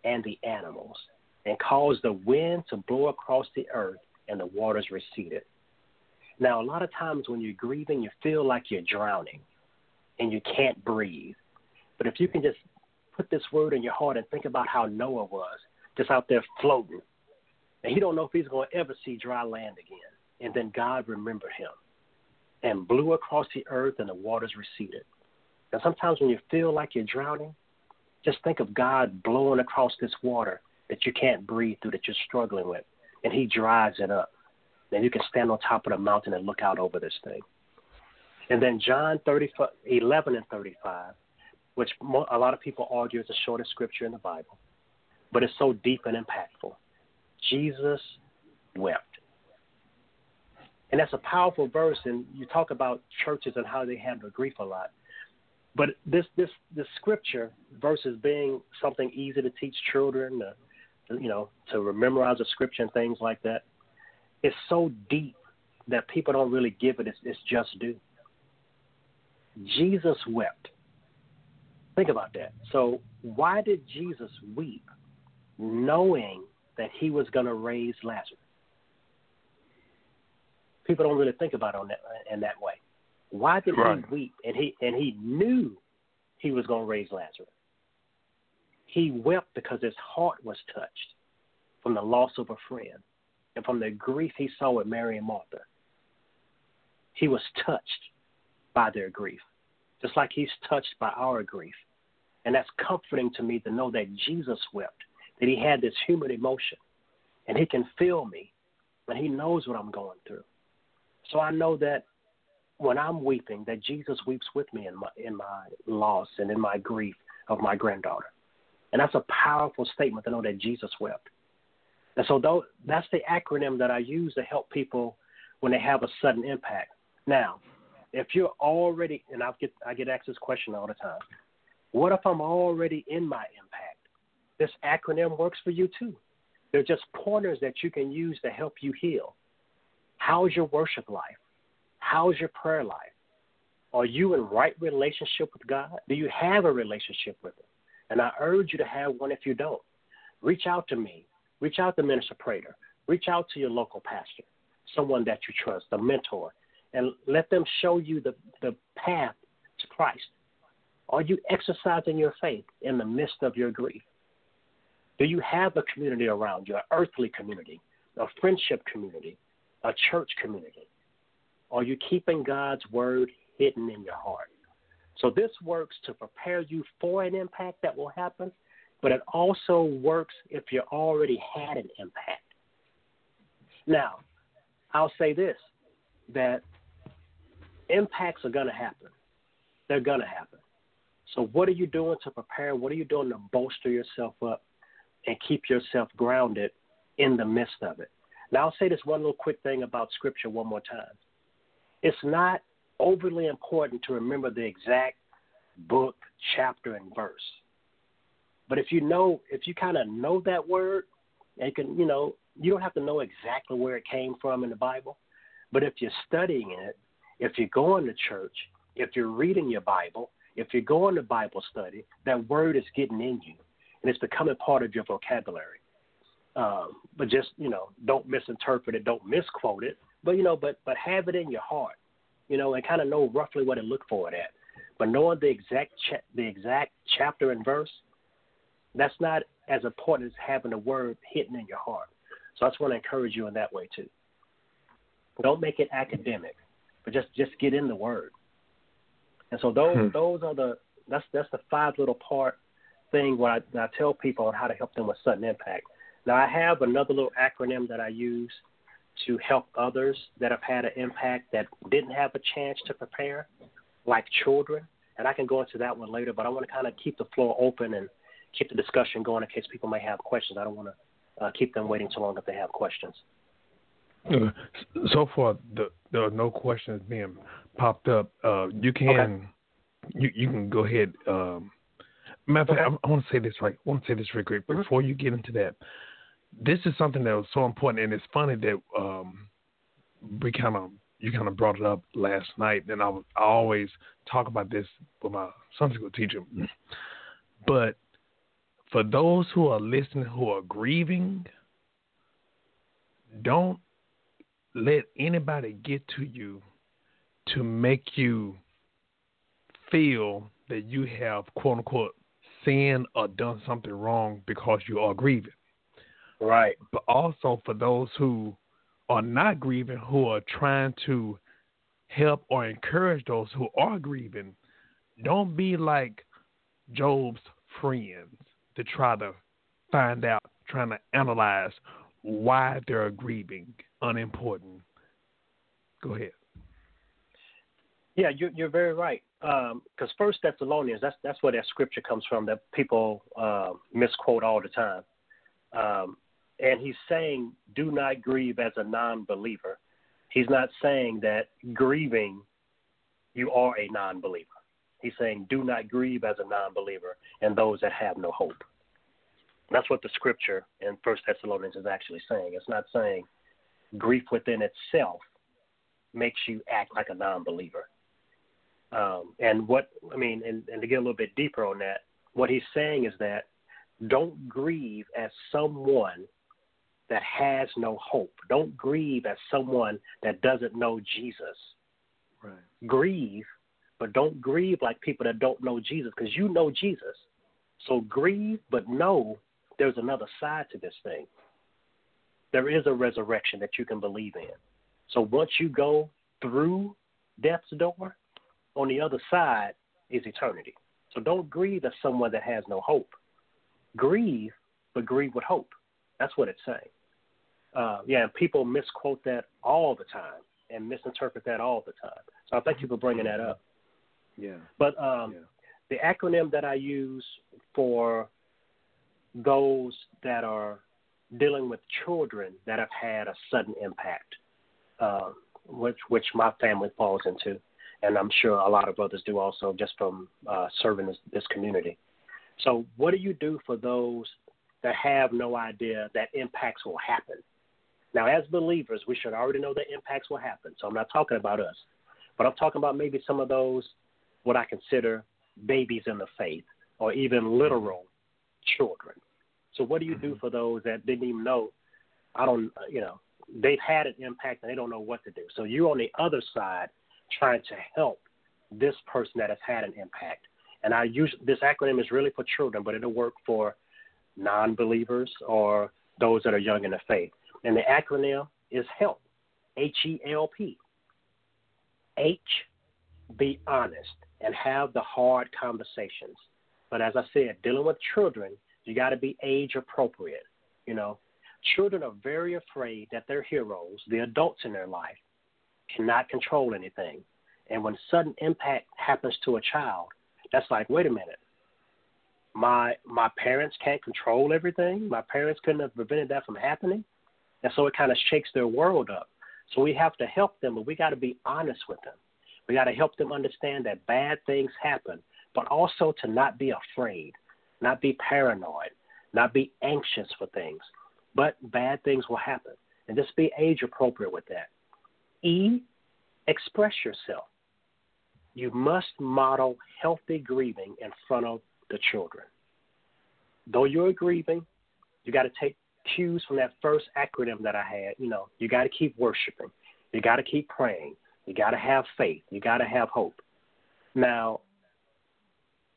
and the animals and caused the wind to blow across the earth and the waters receded. Now, a lot of times when you're grieving, you feel like you're drowning and you can't breathe. But if you can just put this word in your heart and think about how Noah was, just out there floating, and he don't know if he's going to ever see dry land again. And then God remembered him and blew across the earth and the waters receded. And sometimes when you feel like you're drowning, just think of God blowing across this water that you can't breathe through, that you're struggling with, and he dries it up. Then you can stand on top of the mountain and look out over this thing. And then John 30, 11 and 35, which a lot of people argue is the shortest scripture in the Bible, but it's so deep and impactful. Jesus wept. And that's a powerful verse, and you talk about churches and how they handle grief a lot. But this this this scripture versus being something easy to teach children, uh, you know, to memorize a scripture and things like that, it's so deep that people don't really give it its, its just due. Jesus wept. Think about that. So, why did Jesus weep knowing that he was going to raise Lazarus? People don't really think about it on that, in that way. Why did Right. he weep? And he and he knew he was going to raise Lazarus. He wept because his heart was touched from the loss of a friend and from the grief he saw with Mary and Martha. He was touched by their grief, just like he's touched by our grief. And that's comforting to me to know that Jesus wept, that he had this human emotion, and he can feel me, and he knows what I'm going through. So I know that when I'm weeping, that Jesus weeps with me in my in my loss and in my grief of my granddaughter. And that's a powerful statement to know that Jesus wept. And so though, that's the acronym that I use to help people when they have a sudden impact. Now, if you're already, and I get I get asked this question all the time, what if I'm already in my impact? This acronym works for you too. They're just pointers that you can use to help you heal. How's your worship life? How's your prayer life? Are you in right relationship with God? Do you have a relationship with Him? And I urge you to have one if you don't. Reach out to me. Reach out to Minister Prater. Reach out to your local pastor, someone that you trust, a mentor, and let them show you the, the path to Christ. Are you exercising your faith in the midst of your grief? Do you have a community around you, an earthly community, a friendship community, a church community? Are you keeping God's word hidden in your heart? So this works to prepare you for an impact that will happen, but it also works if you already had an impact. Now, I'll say this that impacts are going to happen. They're going to happen. So, what are you doing to prepare? What are you doing to bolster yourself up and keep yourself grounded in the midst of it? Now, I'll say this one little quick thing about Scripture one more time. It's not overly important to remember the exact book, chapter, and verse. But if you know, if you kind of know that word, and can, you know, you don't have to know exactly where it came from in the Bible. But if you're studying it, if you're going to church, if you're reading your Bible, if you're going to Bible study, that word is getting in you, and it's becoming part of your vocabulary. Um, but just you know, don't misinterpret it, don't misquote it. But you know, but but have it in your heart, you know, and kind of know roughly what to look for it at. But knowing the exact cha- the exact chapter and verse, that's not as important as having the word hidden in your heart. So I just want to encourage you in that way too. Don't make it academic, but just just get in the word. And so those Hmm. those are the that's that's the five little part thing where I, I tell people on how to help them with sudden impact. Now I have another little acronym that I use to help others that have had an impact that didn't have a chance to prepare, like children. And I can go into that one later, but I want to kind of keep the floor open and keep the discussion going in case people may have questions. I don't want to uh, keep them waiting too long if they have questions. Uh, so far, the, there are no questions being popped up. Uh, you can you you can go ahead. Um, matter of fact, I, I want to say this right. I want to say this real quick Mhm. before you get into that. This is something that was so important, and it's funny that um, we kind of you kind of brought it up last night, and I, was, I always talk about this with my Sunday school teacher. But for those who are listening who are grieving, don't let anybody get to you to make you feel that you have quote unquote sinned or done something wrong because you are grieving. Right. But also for those who are not grieving, who are trying to help or encourage those who are grieving, don't be like Job's friends to try to find out, trying to analyze why they're grieving. Unimportant. Go ahead. Yeah, you're, you're very right. Because First Thessalonians, that's that's where that scripture comes from that people uh, misquote all the time. Um, and he's saying, "Do not grieve as a non-believer." He's not saying that grieving, you are a non-believer. He's saying, "Do not grieve as a non-believer and those that have no hope." That's what the scripture in First Thessalonians is actually saying. It's not saying grief within itself makes you act like a non-believer. Um, and what I mean, and, and to get a little bit deeper on that, what he's saying is that don't grieve as someone that has no hope. Don't grieve as someone that doesn't know Jesus. Right. Grieve, but don't grieve like people that don't know Jesus because you know Jesus. So grieve, but know there's another side to this thing. There is a resurrection that you can believe in. So once you go through death's door, on the other side is eternity. So don't grieve as someone that has no hope. Grieve, but grieve with hope. That's what it's saying. Uh, yeah, people misquote that all the time and misinterpret that all the time. So I thank you for bringing that up. Yeah. But um, Yeah. the acronym that I use for those that are dealing with children that have had a sudden impact, uh, which which my family falls into, and I'm sure a lot of others do also, just from uh, serving this, this community. So, what do you do for those that have no idea that impacts will happen? Now, as believers, we should already know that impacts will happen. So, I'm not talking about us, but I'm talking about maybe some of those what I consider babies in the faith or even literal children. So, what do you do for those that didn't even know? I don't, uh, you know, they've had an impact and they don't know what to do. So, you're on the other side trying to help this person that has had an impact. And I use this acronym is really for children, but it'll work for non believers or those that are young in the faith. And the acronym is HELP, H E L P. H, be honest and have the hard conversations. But as I said, dealing with children, you got to be age appropriate. You know, children are very afraid that their heroes, the adults in their life, cannot control anything. And when sudden impact happens to a child, that's like, wait a minute. My my parents can't control everything. My parents couldn't have prevented that from happening. And so it kind of shakes their world up. So we have to help them, but we got to be honest with them. We got to help them understand that bad things happen, but also to not be afraid, not be paranoid, not be anxious for things. But bad things will happen. And just be age appropriate with that. E, express yourself. You must model healthy grieving in front of the children. Though you're grieving, you got to take cues from that first acronym that I had. You know, you got to keep worshiping, you got to keep praying, you got to have faith, you got to have hope. Now,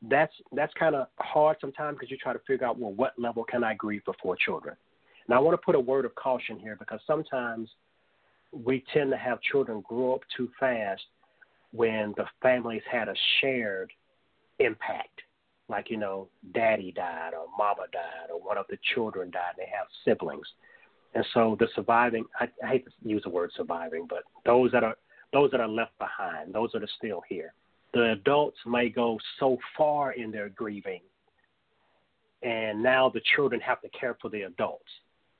that's that's kind of hard sometimes because you try to figure out well, what level can I grieve before children? Now, I want to put a word of caution here because sometimes we tend to have children grow up too fast when the families had a shared impact. Like, you know, daddy died or mama died or one of the children died and they have siblings. And so the surviving I, I hate to use the word surviving, but those that are those that are left behind, those that are still here. The adults may go so far in their grieving and now the children have to care for the adults.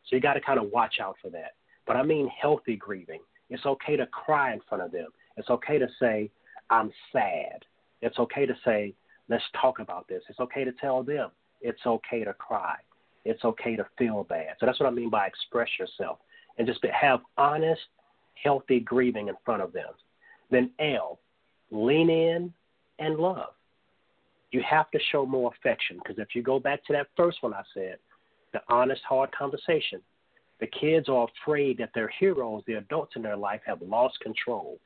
So you got to kind of watch out for that. But I mean healthy grieving. It's okay to cry in front of them. It's okay to say, I'm sad. It's okay to say, let's talk about this. It's okay to tell them it's okay to cry. It's okay to feel bad. So that's what I mean by express yourself and just have honest, healthy grieving in front of them. Then L, lean in and love. You have to show more affection because if you go back to that first one I said, the honest, hard conversation, the kids are afraid that their heroes, the adults in their life, have lost control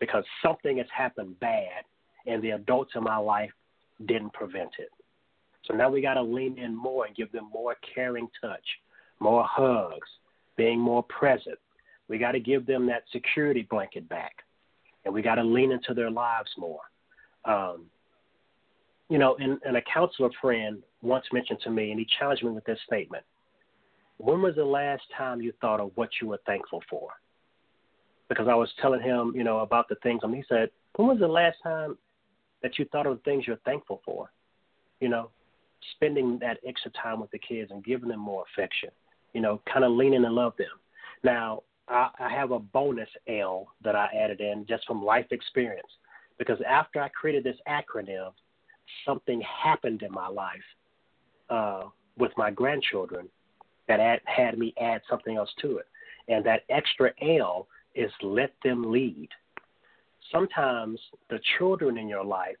because something has happened bad and the adults in my life didn't prevent it. So now we got to lean in more and give them more caring touch, more hugs, being more present. We got to give them that security blanket back, and we got to lean into their lives more. Um, you know, and, and a counselor friend once mentioned to me, and he challenged me with this statement When was the last time you thought of what you were thankful for? Because I was telling him, you know, about the things, and he said, When was the last time that you thought of the things you're thankful for? You know, spending that extra time with the kids and giving them more affection, you know, kind of leaning and love them. Now, I, I have a bonus L that I added in just from life experience because after I created this acronym, something happened in my life uh, with my grandchildren that had me add something else to it. And that extra L is let them lead. Sometimes the children in your life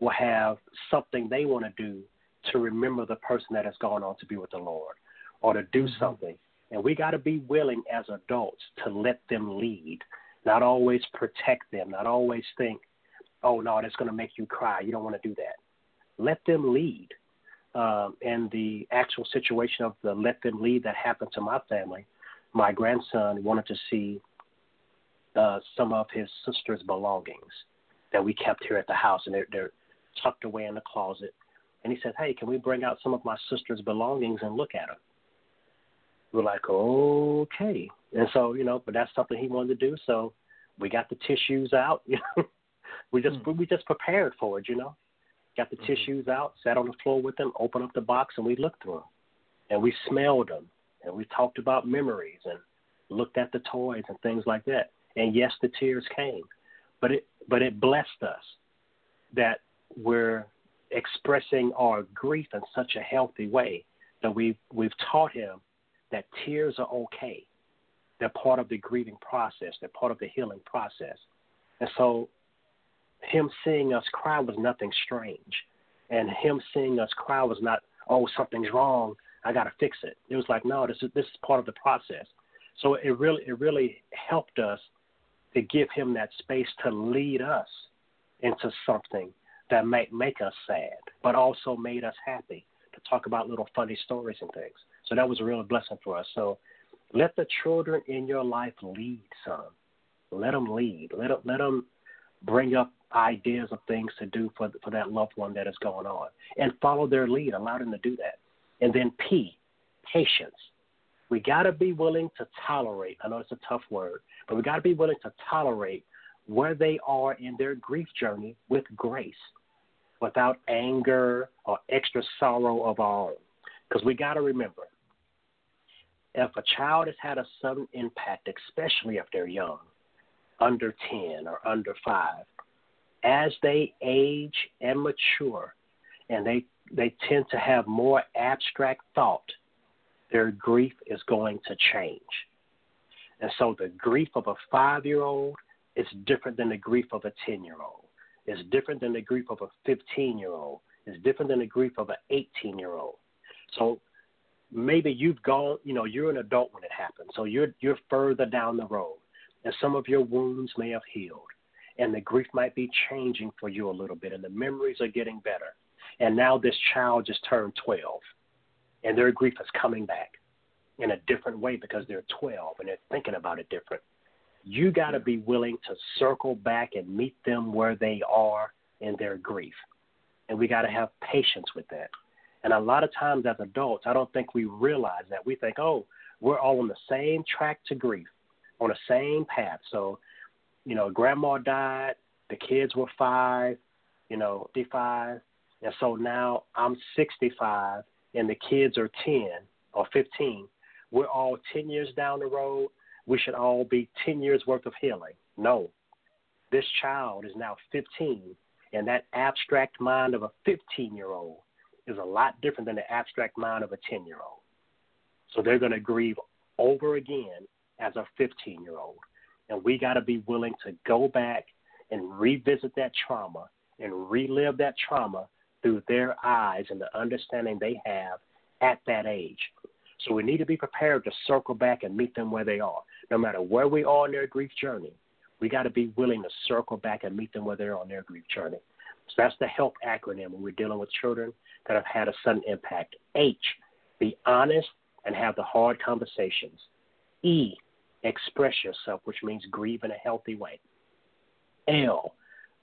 will have something they want to do to remember the person that has gone on to be with the Lord or to do something. And we got to be willing as adults to let them lead, not always protect them, not always think, oh, no, that's going to make you cry. You don't want to do that. Let them lead. Um, and the actual situation of the let them lead that happened to my family, my grandson wanted to see uh, some of his sister's belongings that we kept here at the house, and they're, they're tucked away in the closet. And he said, "Hey, can we bring out some of my sister's belongings and look at them?" We're like, "Okay." And so, you know, but that's something he wanted to do. So we got the tissues out. You know, we just mm. we just prepared for it. You know, got the mm-hmm. tissues out, sat on the floor with them, opened up the box, and we looked through them, and we smelled them, and we talked about memories and looked at the toys and things like that. And yes, the tears came, but it but it blessed us that we're expressing our grief in such a healthy way that we we've taught him that tears are okay. They're part of the grieving process. They're part of the healing process. And so him seeing us cry was nothing strange. And him seeing us cry was not, oh, something's wrong. I got to fix it. It was like, no, this is this is part of the process. So it really it really helped us to give him that space to lead us into something that might make us sad, but also made us happy to talk about little funny stories and things. So that was a real blessing for us. So let the children in your life lead some. Let them lead. Let them, let them bring up ideas of things to do for for that loved one that is going on, and follow their lead. Allow them to do that. And then P, patience. We got to be willing to tolerate. I know it's a tough word, but we got to be willing to tolerate where they are in their grief journey with grace, without anger or extra sorrow of our own. Because we got to remember, if a child has had a sudden impact, especially if they're young, under 10 or under 5, as they age and mature, and they, they tend to have more abstract thought their grief is going to change. And so the grief of a five year old is different than the grief of a 10 year old. It's different than the grief of a 15 year old. It's different than the grief of an 18 year old. So maybe you've gone, you know, you're an adult when it happens. So you're, you're further down the road. And some of your wounds may have healed. And the grief might be changing for you a little bit. And the memories are getting better. And now this child just turned 12 and their grief is coming back in a different way because they're 12 and they're thinking about it different. You got to be willing to circle back and meet them where they are in their grief. And we got to have patience with that. And a lot of times as adults, I don't think we realize that. We think, oh, we're all on the same track to grief, on the same path. So, you know, grandma died, the kids were five, you know, 55. And so now I'm 65 and the kids are 10 or 15, we're all 10 years down the road. We should all be 10 years worth of healing. No. This child is now 15, and that abstract mind of a 15 year old is a lot different than the abstract mind of a 10 year old. So they're going to grieve over again as a 15 year old. And we got to be willing to go back and revisit that trauma and relive that trauma through their eyes and the understanding they have at that age. So we need to be prepared to circle back and meet them where they are. No matter where we are in their grief journey, we got to be willing to circle back and meet them where they're on their grief journey. So that's the HELP acronym when we're dealing with children that have had a sudden impact. H, be honest and have the hard conversations. E, express yourself, which means grieve in a healthy way. L,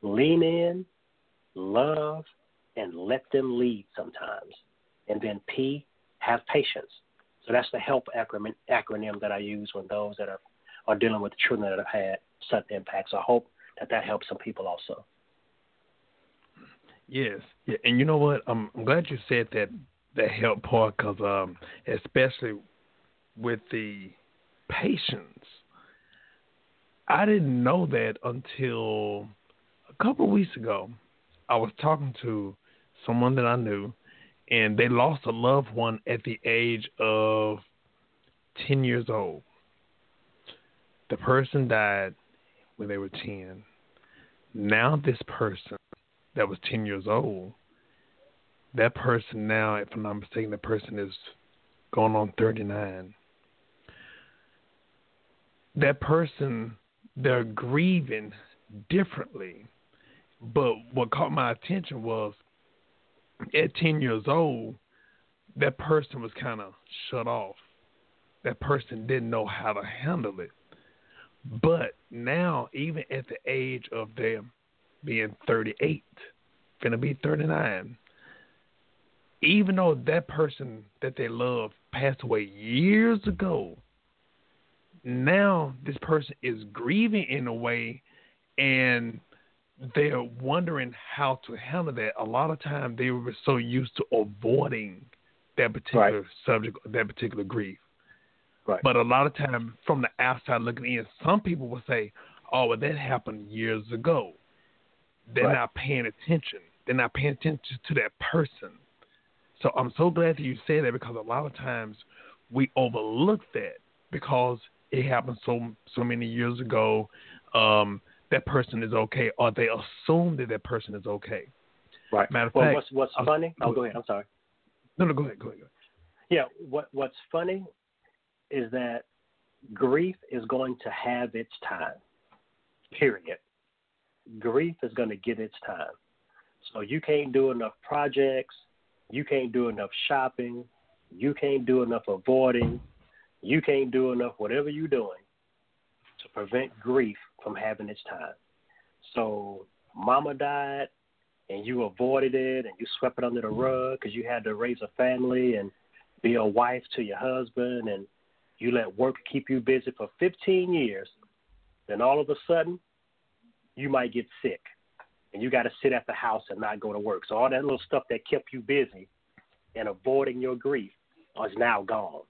lean in, love, and let them lead sometimes. And then P, have patience. So that's the HELP acronym, that I use when those that are, are dealing with children that have had sudden impacts. I hope that that helps some people also. Yes, yeah, and you know what? I'm, I'm glad you said that the help part because um, especially with the patience, I didn't know that until a couple of weeks ago. I was talking to someone that I knew, and they lost a loved one at the age of 10 years old. The person died when they were 10. Now this person that was ten years old, that person now, if I'm not mistaken, the person is going on thirty nine. That person they're grieving differently. But what caught my attention was at 10 years old, that person was kind of shut off. That person didn't know how to handle it. But now, even at the age of them being 38, gonna be 39, even though that person that they love passed away years ago, now this person is grieving in a way and they're wondering how to handle that. A lot of time they were so used to avoiding that particular Right. subject, that particular grief. Right. But a lot of time from the outside looking in, some people will say, "Oh, well, that happened years ago." They're Right. not paying attention. They're not paying attention to that person. So I'm so glad that you said that because a lot of times we overlook that because it happened so so many years ago. Um, that person is okay, or they assume that that person is okay. Right. Matter of well, fact, what's what's I'll- funny? Oh, go ahead. I'm sorry. No, no, go ahead, go ahead. Go ahead. Yeah. What What's funny is that grief is going to have its time. Period. Grief is going to get its time. So you can't do enough projects. You can't do enough shopping. You can't do enough avoiding. You can't do enough whatever you're doing to prevent grief from having its time. So mama died and you avoided it and you swept it under the rug because you had to raise a family and be a wife to your husband and you let work keep you busy for 15 years, then all of a sudden you might get sick and you got to sit at the house and not go to work. So all that little stuff that kept you busy and avoiding your grief is now gone.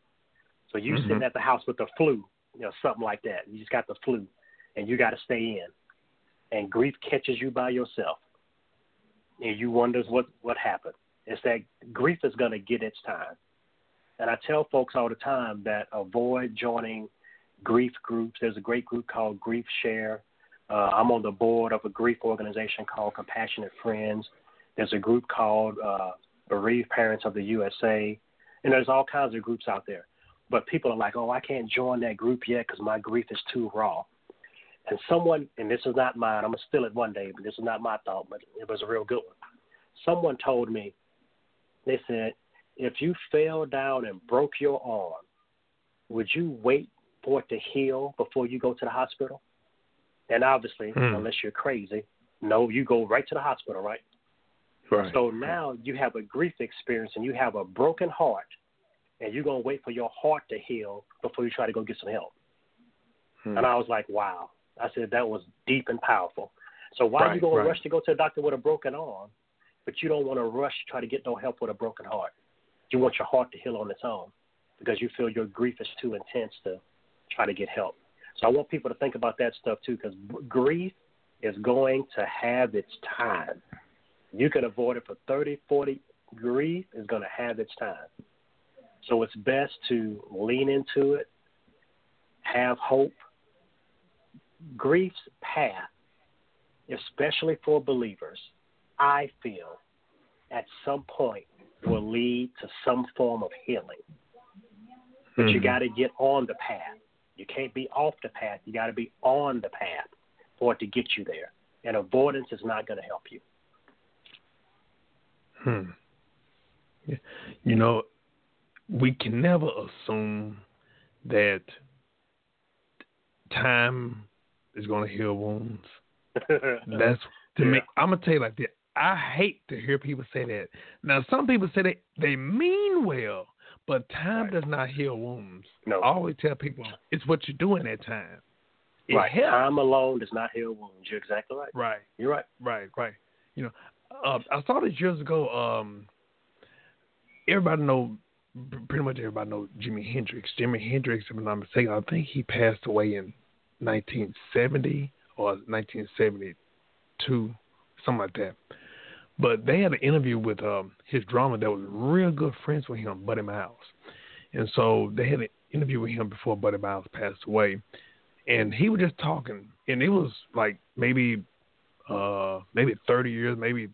So you Mhm. sitting at the house with the flu, you know, something like that. You just got the flu and you got to stay in. And grief catches you by yourself. And you wonders what what happened. It's that grief is going to get its time. And I tell folks all the time that avoid joining grief groups. There's a great group called Grief Share. Uh, I'm on the board of a grief organization called Compassionate Friends. There's a group called uh, Bereaved Parents of the USA. And there's all kinds of groups out there. But people are like, oh, I can't join that group yet because my grief is too raw. And someone, and this is not mine, I'm going to steal it one day, but this is not my thought, but it was a real good one. Someone told me, they said, if you fell down and broke your arm, would you wait for it to heal before you go to the hospital? And obviously, Hmm. unless you're crazy, no, you go right to the hospital, right? Right. So now you have a grief experience and you have a broken heart, and you're going to wait for your heart to heal before you try to go get some help. Hmm. And I was like, wow. I said, that was deep and powerful. So why Right, you going right. to rush to go to a doctor with a broken arm, but you don't want to rush to try to get no help with a broken heart? You want your heart to heal on its own because you feel your grief is too intense to try to get help. So I want people to think about that stuff too because grief is going to have its time. You can avoid it for 30, 40. Grief is going to have its time. So it's best to lean into it, have hope. Grief's path, especially for believers, I feel at some point will lead to some form of healing. But you Mhm. got to get on the path. You can't be off the path. You got to be on the path for it to get you there. And avoidance is not going to help you. Hmm. You know, we can never assume that time is going to heal wounds. That's to me. I'm gonna tell you like this. I hate to hear people say that. Now, some people say they they mean well, but time Right. does not heal wounds. No. I always tell people it's what you do in that time. It right. helps. Time alone does not heal wounds. You're exactly right. Right. You're right. Right, right. You know, uh, I saw this years ago. Um, everybody know, pretty much everybody know Jimi Hendrix. Jimi Hendrix, if I'm not mistaken, I think he passed away in 1970 or 1972, something like that. But they had an interview with um, his drummer that was real good friends with him, Buddy Miles. And so they had an interview with him before Buddy Miles passed away. And he was just talking, and it was like maybe uh, maybe 30 years, maybe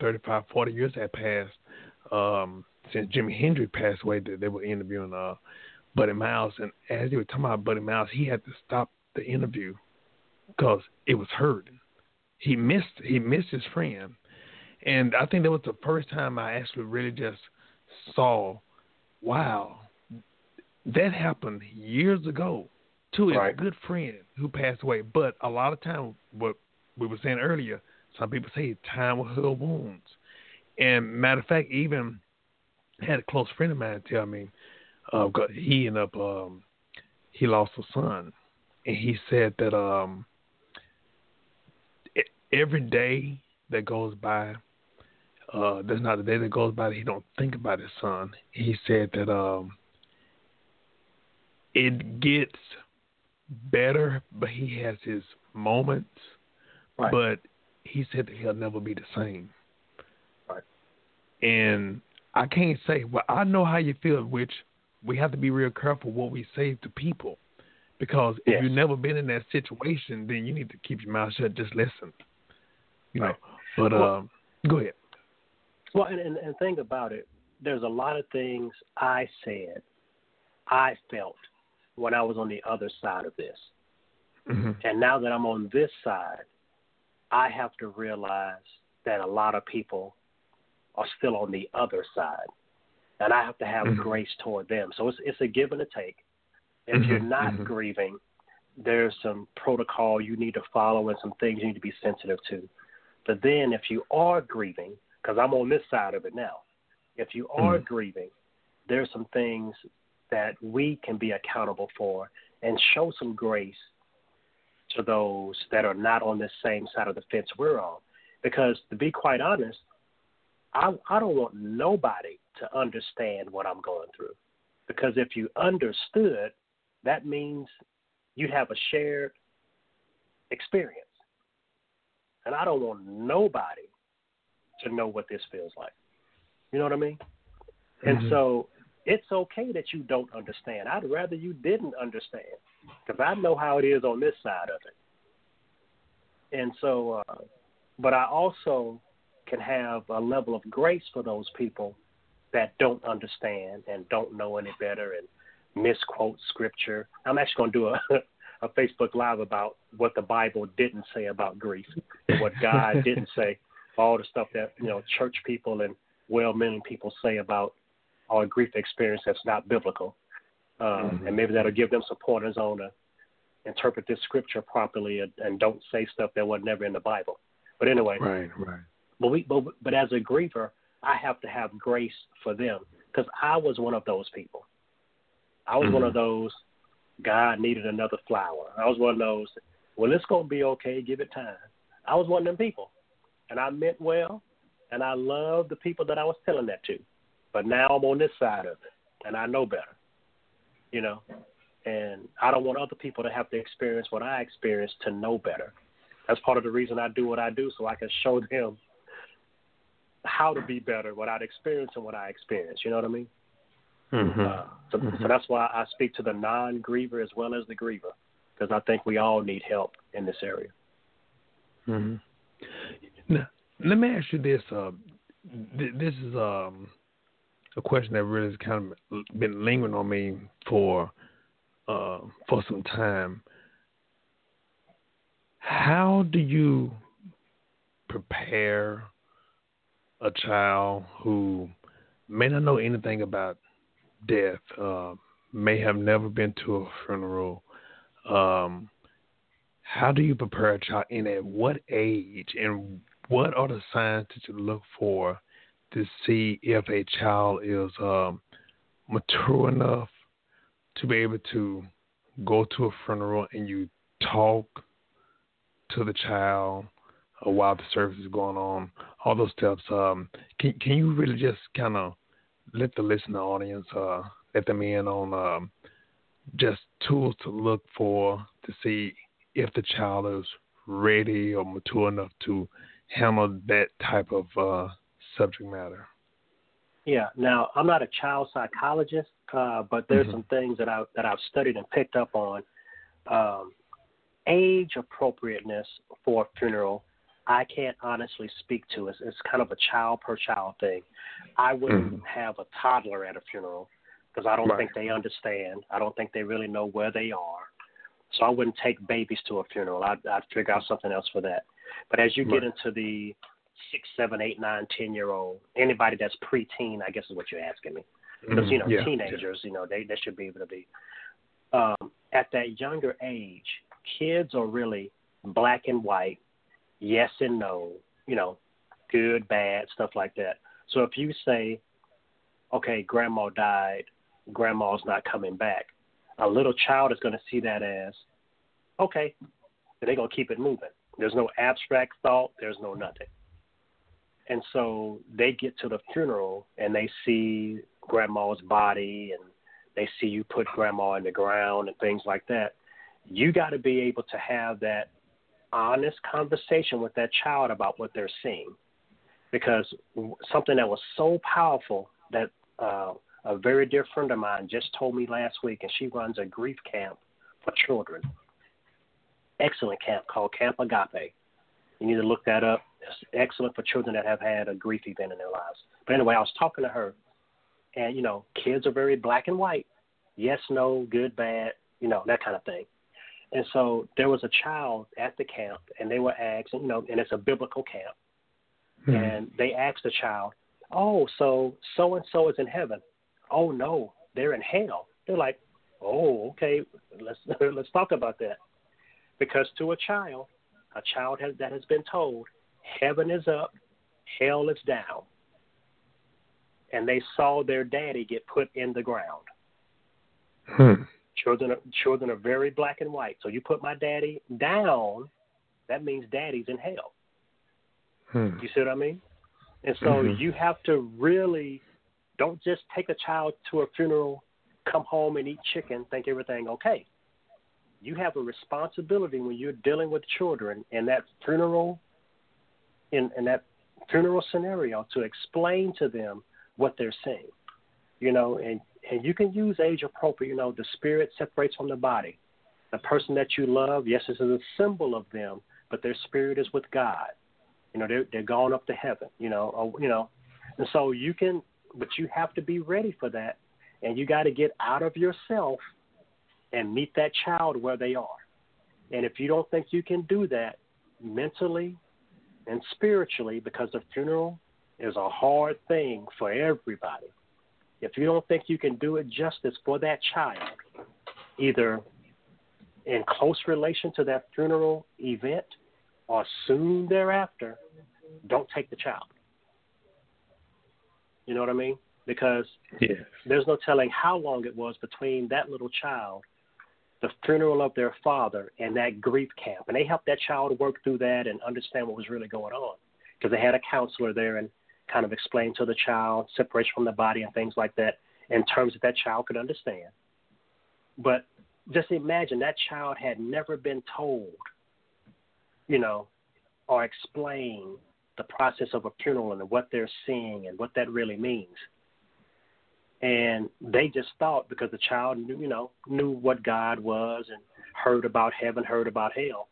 35, 40 years had passed um, since Jimi Hendrix passed away. That they were interviewing uh, Buddy Miles, and as they were talking about Buddy Miles, he had to stop the interview because it was hurt. He missed he missed his friend, and I think that was the first time I actually really just saw, wow, that happened years ago to Right. good friend who passed away. But a lot of time, what we were saying earlier, some people say time will heal wounds. And matter of fact, even had a close friend of mine tell me, uh, he ended up um, he lost a son, and he said that um, every day that goes by, uh, there's not a day that goes by that he don't think about his son. He said that um, it gets better, but he has his moments. Right. But he said that he'll never be the same. Right. And I can't say, well, I know how you feel, which we have to be real careful what we say to people. Because if Yes. you've never been in that situation, then you need to keep your mouth shut. Just listen. You know. Right. But Well- um, go ahead. Well, and, and, and think about it. There's a lot of things I said, I felt when I was on the other side of this. hmm And now that I'm on this side, I have to realize that a lot of people are still on the other side. And I have to have Mhm. grace toward them. So it's it's a give and a take. If you're Mhm, not mhm. grieving, there's some protocol you need to follow and some things you need to be sensitive to. But then if you are grieving, because I'm on this side of it now, if you are Mhm. grieving, there's some things that we can be accountable for and show some grace to those that are not on the same side of the fence we're on. Because to be quite honest, I I don't want nobody to understand what I'm going through. Because if you understood, that means you'd have a shared experience. And I don't want nobody to know what this feels like. You know what I mean? And Mhm. so it's okay that you don't understand. I'd rather you didn't understand because I know how it is on this side of it. And so, uh, but I also can have a level of grace for those people that don't understand and don't know any better and misquote scripture. I'm actually going to do a, a Facebook Live about what the Bible didn't say about grief, what God didn't say, all the stuff that you know church people and well-meaning people say about our grief experience that's not biblical, um, Mhm. and maybe that'll give them some pointers on to interpret this scripture properly and, and don't say stuff that was never in the Bible. But anyway, Right, right. But we, but, but as a griever, I have to have grace for them because I was one of those people. I was one Mhm. of those. God needed another flower. I was one of those. Well, it's gonna be okay. Give it time. I was one of them people, and I meant well, and I loved the people that I was telling that to. But now I'm on this side of it, and I know better. You know, and I don't want other people to have to experience what I experienced to know better. That's part of the reason I do what I do, so I can show them how to be better without experiencing what I experienced. You know what I mean? Mm-hmm. Uh, so, so that's why I speak to the non-griever as well as the griever, because I think we all need help in this area. hmm Now, let me ask you this. Uh, th- this is um, a question that really has kind of been lingering on me for uh, for some time. How do you prepare a child who may not know anything about death, uh, may have never been to a funeral? Um, how do you prepare a child and at what age and what are the signs that you look for to see if a child is um, mature enough to be able to go to a funeral and you talk to the child while the service is going on, all those steps. Um, can can you really just kind of let the listener audience uh, let them in on um, just tools to look for to see if the child is ready or mature enough to handle that type of uh, subject matter. Yeah. Now, I'm not a child psychologist, uh, but there's Mhm. some things that I that I've studied and picked up on. Um, age appropriateness for a funeral, I can't honestly speak to. It's, it's kind of a child per child thing. I wouldn't Mhm. have a toddler at a funeral because I don't Right. think they understand. I don't think they really know where they are. So I wouldn't take babies to a funeral. I'd, I'd figure out something else for that. But as you Right. get into the six, seven, eight, nine, ten year old, anybody that's preteen, I guess is what you're asking me because you know. Yeah, teenagers, you know, they they should be able to be. Um, at that younger age, kids are really black and white, yes and no, you know, good, bad, stuff like that. So if you say, okay, grandma died, grandma's not coming back, a little child is going to see that as, okay, and they're going to keep it moving. There's no abstract thought, there's no nothing. And so they get to the funeral and they see grandma's body and they see you put grandma in the ground and things like that. You got to be able to have that honest conversation with that child about what they're seeing. Because something that was so powerful that uh, a very dear friend of mine just told me last week, and she runs a grief camp for children. Excellent camp called Camp Agape. You need to look that up. It's excellent for children that have had a grief event in their lives. But anyway, I was talking to her, and you know, kids are very black and white. Yes, no, good, bad, you know, that kind of thing. And so there was a child at the camp, and they were asked, you know, and it's a biblical camp, Mhm. and they asked the child, "Oh, so so and so is in heaven?" "Oh no, they're in hell." They're like, "Oh, okay, let's let's talk about that." Because to a child, a child has, that has been told, heaven is up, hell is down, and they saw their daddy get put in the ground. Hmm. Children are, children are very black and white. So you put my daddy down, that means daddy's in hell. Hmm. You see what I mean? And so Mhm. you have to really don't just take a child to a funeral, come home and eat chicken, think everything okay. You have a responsibility when you're dealing with children in that funeral in, in that funeral scenario to explain to them what they're seeing. You know, and, and you can use age appropriate, you know, the spirit separates from the body. The person that you love, yes, this is a symbol of them, but their spirit is with God. You know, they're they're gone up to heaven. You know, or, you know, and so you can, but you have to be ready for that, and you got to get out of yourself and meet that child where they are. And if you don't think you can do that mentally and spiritually, because the funeral is a hard thing for everybody, if you don't think you can do it justice for that child, either in close relation to that funeral event or soon thereafter, don't take the child. You know what I mean? Because Yes. there's no telling how long it was between that little child, the funeral of their father, and that grief camp. And they helped that child work through that and understand what was really going on because they had a counselor there and kind of explain to the child separation from the body and things like that in terms that that child could understand. But just imagine that child had never been told, you know, or explained the process of a funeral and what they're seeing and what that really means and they just thought because the child knew, you know, knew what God was and heard about heaven, heard about hell,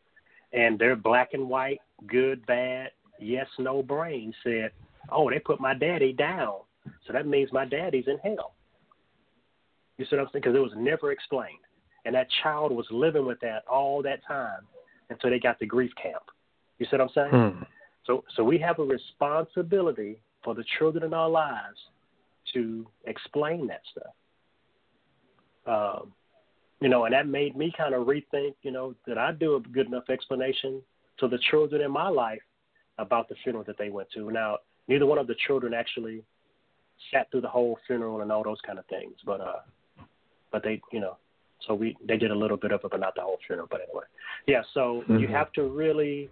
and their black and white, good, bad, yes, no brain said, "Oh, they put my daddy down, so that means my daddy's in hell." You see what I'm saying? Because it was never explained, and that child was living with that all that time until they got to grief camp. You see what I'm saying? Hmm. So, so we have a responsibility for the children in our lives to explain that stuff. Um, you know, and that made me kind of rethink, you know, did I do a good enough explanation to the children in my life about the funeral that they went to. Now, neither one of the children actually sat through the whole funeral and all those kind of things, but uh, but they, you know, so we they did a little bit of it, but not the whole funeral. But anyway, yeah. So you Mhm. have to really,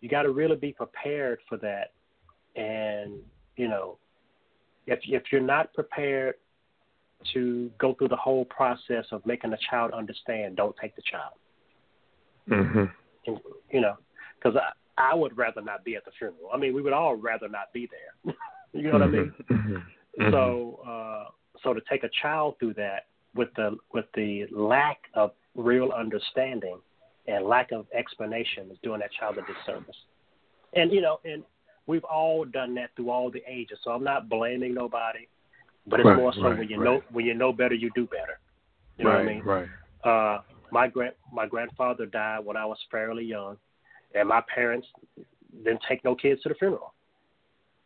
you got to really be prepared for that, and you know, if if you're not prepared to go through the whole process of making the child understand, don't take the child. Mhm. And, you know, because I would rather not be at the funeral. I mean, we would all rather not be there. you know what I mean? Mhm. Mhm. So uh, so to take a child through that with the with the lack of real understanding and lack of explanation is doing that child a disservice. and you know, and we've all done that through all the ages. So I'm not blaming nobody, but it's Right, more so right, when you right. know when you know better, you do better. You know what I mean? right. Uh, my grand my grandfather died when I was fairly young, and my parents didn't take no kids to the funeral.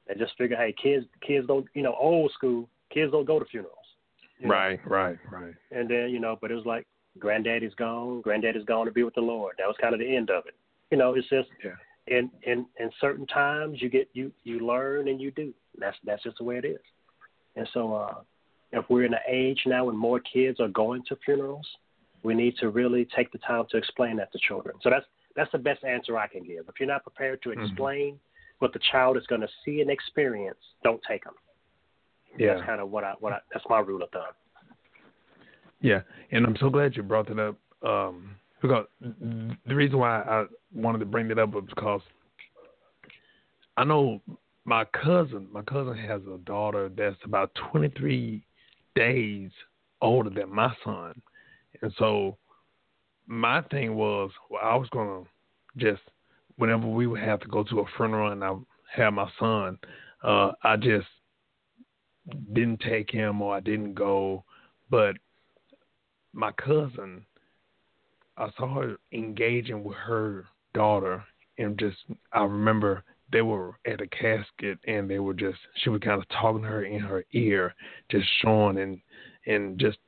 They just figured, hey, kids kids don't you know old school kids don't go to funerals. you know? Right, right, right. And then you know, but it was like granddaddy's gone, granddaddy's gone to be with the Lord. That was kind of the end of it. You know, it's just Yeah. in in in certain times you get you you learn and you do. That's that's just the way it is. And so uh if we're in an age now when more kids are going to funerals, we need to really take the time to explain that to children. So that's that's the best answer I can give. If you're not prepared to Mhm. explain what the child is going to see and experience, don't take them. Yeah. That's kind of what I what I that's my rule of thumb. Yeah, and I'm so glad you brought that up. Um, because the reason why I wanted to bring that up was because I know my cousin. My cousin has a daughter that's about 23 days older than my son, and so my thing was, well, I was gonna just whenever we would have to go to a funeral and I have my son, uh, I just didn't take him or I didn't go, but my cousin, I saw her engaging with her daughter, and just I remember they were at a casket and they were just she was kind of talking to her in her ear, just showing and and just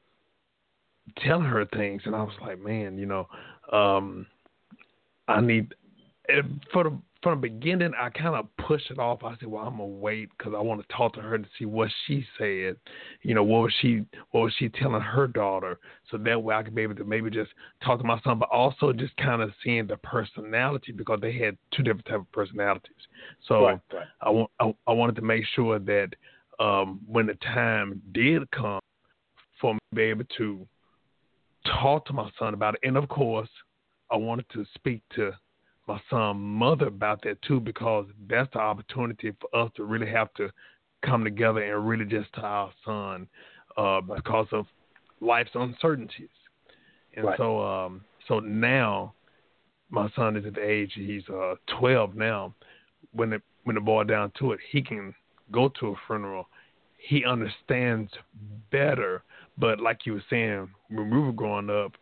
telling her things, and I was like, man, you know, um, I need and for the from the beginning, I kind of pushed it off. I said, "Well, I'm gonna wait because I want to talk to her to see what she said. You know, what was she what was she telling her daughter, so that way I could be able to maybe just talk to my son, but also just kind of seeing the personality because they had two different type of personalities. So right, right. I want I, I wanted to make sure that um, when the time did come for me to be able to talk to my son about it, and of course, I wanted to speak to my son's mother about that too, because that's the opportunity for us to really have to come together and really just tell our son uh, because of life's uncertainties. And Right. so, um, so now my son is at the age he's uh, 12 now. When it when it boiled down to it, he can go to a funeral. He understands better. But like you were saying, when we were growing up,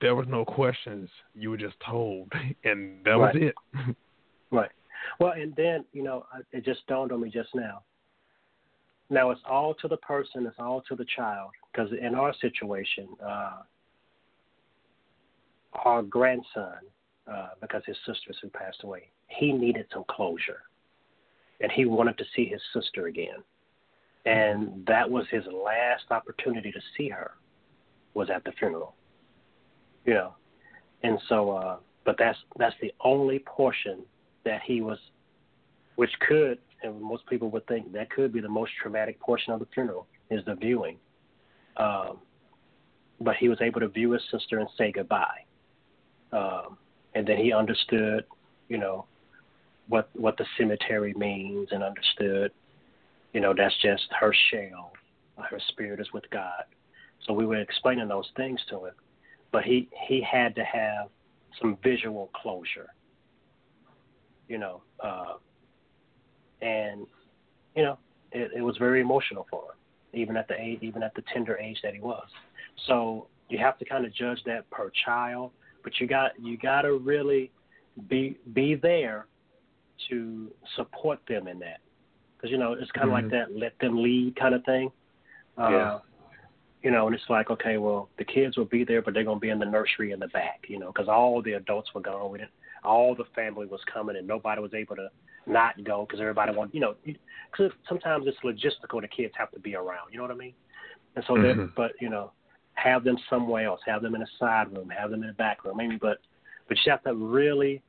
there was no questions. You were just told, and that was it. Right. Well, and then you know, it just dawned on me just now. Now it's all to the person. It's all to the child. Because in our situation, uh, our grandson, uh, because his sisters who passed away, he needed some closure, and he wanted to see his sister again, and that was his last opportunity to see her, was at the funeral. You know, and so, uh, but that's that's the only portion that he was, which could, and most people would think that could be the most traumatic portion of the funeral is the viewing. Um, but he was able to view his sister and say goodbye, um, and then he understood, you know, what what the cemetery means, and understood, you know, that's just her shell, her spirit is with God. So we were explaining those things to him, but he he had to have some visual closure you know, uh, and you know, it, it was very emotional for him, even at the age, even at the tender age that he was. So you have to kind of judge that per child, but you got you got to really be be there to support them in that, because you know it's kind of Mhm. like that let them lead kind of thing. Uh, Yeah. You know, and it's like, okay, well, the kids will be there, but they're gonna be in the nursery in the back, you know, because all the adults were gone. We didn't all the family was coming and nobody was able to not go because everybody wanted, you know, because sometimes it's logistical. The kids have to be around. You know what I mean? And so, that, Mhm. but you know, have them somewhere else. Have them in a side room. Have them in a back room. Maybe, but but you have to really,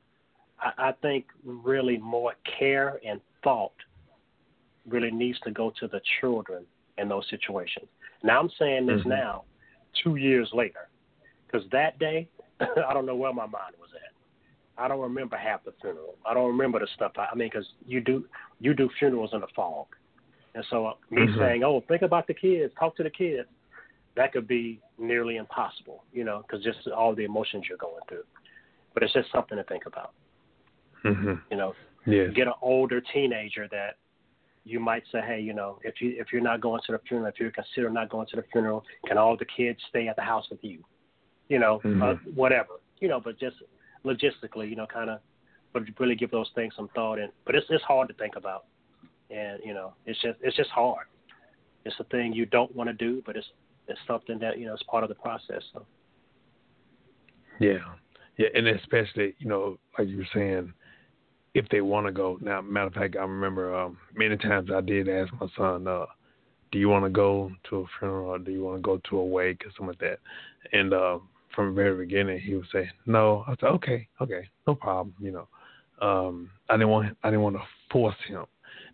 I, I think, really more care and thought really needs to go to the children in those situations. Now I'm saying this Mhm. now, two years later, because that day I don't know where my mind was at. I don't remember half the funeral. I don't remember the stuff. I, I mean, because you do you do funerals in the fog, and so uh, me Mhm. saying, "Oh, think about the kids, talk to the kids," that could be nearly impossible, you know, because just all the emotions you're going through. But it's just something to think about, hmm you know. Yes. get an older teenager that you might say, hey, you know, if you if you're not going to the funeral, if you're considering not going to the funeral, can all the kids stay at the house with you? You know, uh, Mhm. whatever. You know, but just logistically, you know, kind of, but really give those things some thought. And but it's it's hard to think about, and you know, it's just it's just hard. It's a thing you don't want to do, but it's it's something that you know is part of the process. So. Yeah, yeah, and especially you know, like you were saying, if they want to go. Now, matter of fact, I remember um, many times I did ask my son, uh, "Do you want to go to a funeral or do you want to go to a wake or something like that?" And uh, from the very beginning, he would say, "No." I said, "Okay, okay, no problem." You know, um, I didn't want I didn't want to force him.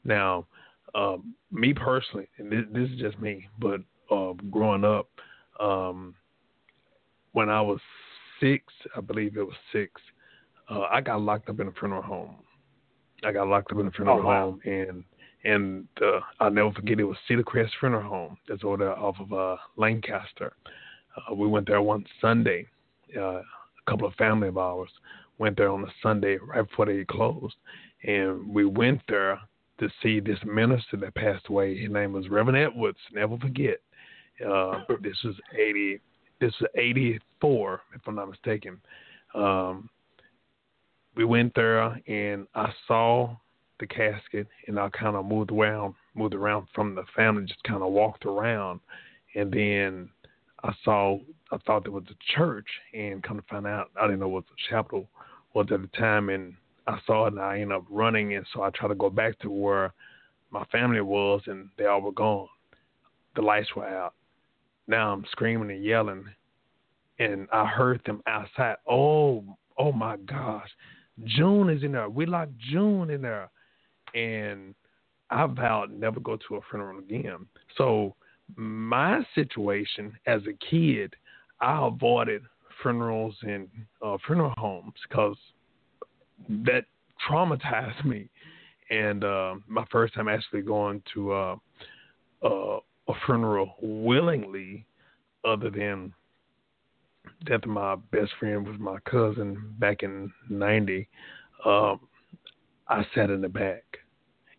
Now, um, me personally, and this, this is just me, but uh, growing up, um, when I was six, I believe it was six, uh, I got locked up in a funeral home. I got locked up in a funeral Oh, wow. home, and and uh, I'll never forget it was Cedar Crest Funeral Home. That's over there off of uh, Lancaster. Uh, we went there one Sunday. Uh, a couple of family of ours went there on a Sunday right before they closed, and we went there to see this minister that passed away. His name was Reverend Edwards. Never forget. Uh, this was eighty. This was eighty four, if I'm not mistaken. Um, we went there and I saw the casket and I kind of moved around, moved around from the family, just kind of walked around, and then I saw, I thought there was a church, and come to find out, I didn't know what the chapel was at the time, and I saw it and I ended up running, and so I tried to go back to where my family was, and they all were gone. The lights were out. Now I'm screaming and yelling, and I heard them outside. Oh, oh my gosh, June is in there. We locked June in there, and I vowed never go to a funeral again. So my situation as a kid, I avoided funerals and uh, funeral homes because that traumatized me. And uh, my first time actually going to uh, uh, a funeral willingly, other than death of my best friend was my cousin back in '90. Um, I sat in the back,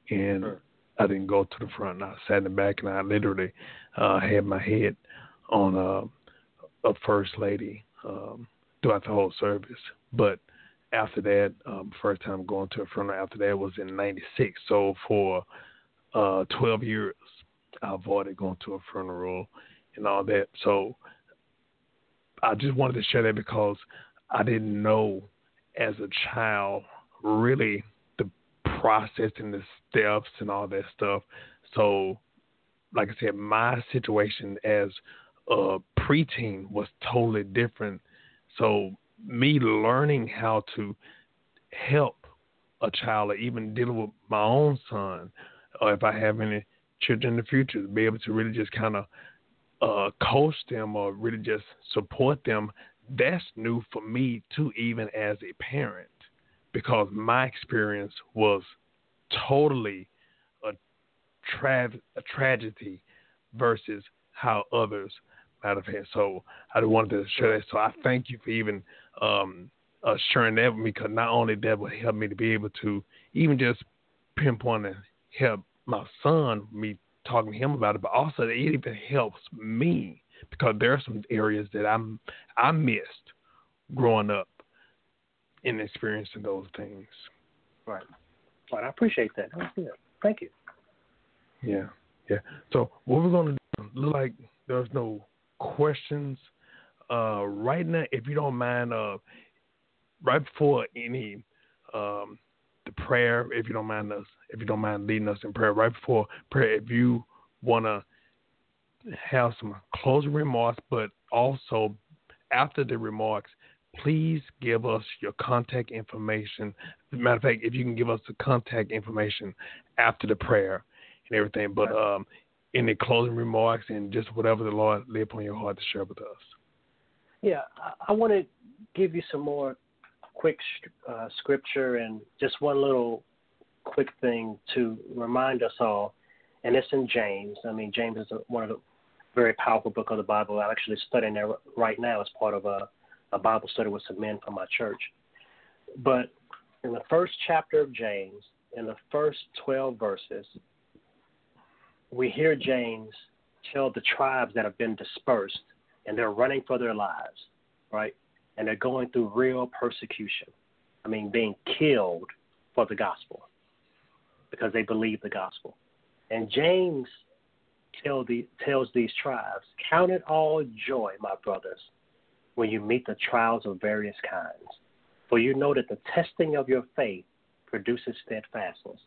and. I didn't go to the front. I sat in the back, and I literally uh, had my head on uh, a first lady um, throughout the whole service. But after that, um, first time going to a funeral after that was in '96. So for uh, 12 years, I avoided going to a funeral and all that. So I just wanted to share that because I didn't know as a child really the process and the steps and all that stuff. So, like I said, my situation as a preteen was totally different. So, me learning how to help a child or even dealing with my own son, or if I have any children in the future, to be able to really just kind of uh, coach them or really just support them, that's new for me too, even as a parent, because my experience was totally a, tra- a tragedy versus how others might have had. So I just wanted to share that. So I thank you for even um, uh, sharing that with me, because not only that would help me to be able to even just pinpoint and help my son, me talking to him about it, but also it even helps me because there are some areas that I'm I missed growing up in experiencing those things. Right. Right. I appreciate that. That's good. Thank you. Yeah, yeah. So what we're gonna do? Look like there's no questions uh, right now. If you don't mind, uh, right before any um, prayer, if you don't mind us, if you don't mind leading us in prayer, right before prayer, if you wanna have some closing remarks, but also after the remarks, please give us your contact information. As a matter of fact, if you can give us the contact information after the prayer and everything. But um, any closing remarks and just whatever the Lord lay upon your heart to share with us. Yeah, I, I want to give you some more quick uh, scripture and just one little quick thing to remind us all, and it's in James. I mean, James is a, one of the very powerful book of the Bible. I'm actually studying there right now as part of a, a Bible study with some men from my church. But in the first chapter of James, in the first 12 verses, we hear James tell the tribes that have been dispersed and they're running for their lives, right? And they're going through real persecution. I mean, being killed for the gospel because they believe the gospel. And James tell the, tells these tribes, Count it all joy, my brothers, when you meet the trials of various kinds. For you know that the testing of your faith produces steadfastness.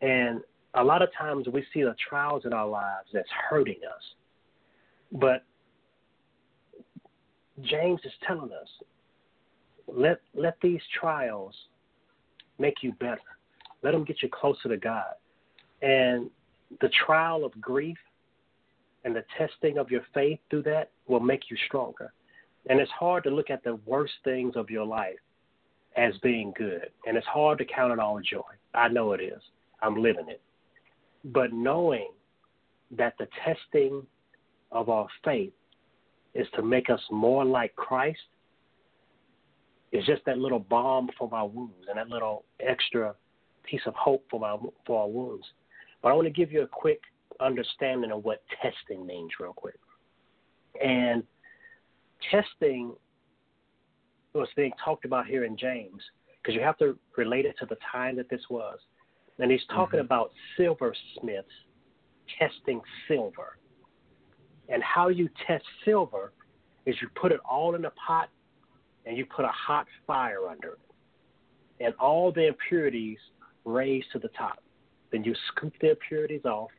And a lot of times we see the trials in our lives that's hurting us. But James is telling us, let let these trials make you better. Let them get you closer to God. And the trial of grief and the testing of your faith through that will make you stronger. And it's hard to look at the worst things of your life as being good. And it's hard to count it all joy. I know it is. I'm living it. But knowing that the testing of our faith is to make us more like Christ is just that little balm for our wounds and that little extra piece of hope for our for our wounds. But I want to give you a quick understanding of what testing means, real quick. And testing was being talked about here in James because you have to relate it to the time that this was. And he's talking mm-hmm. about silversmiths testing silver. And how you test silver is you put it all in a pot and you put a hot fire under it. And all the impurities raise to the top. Then you scoop the impurities off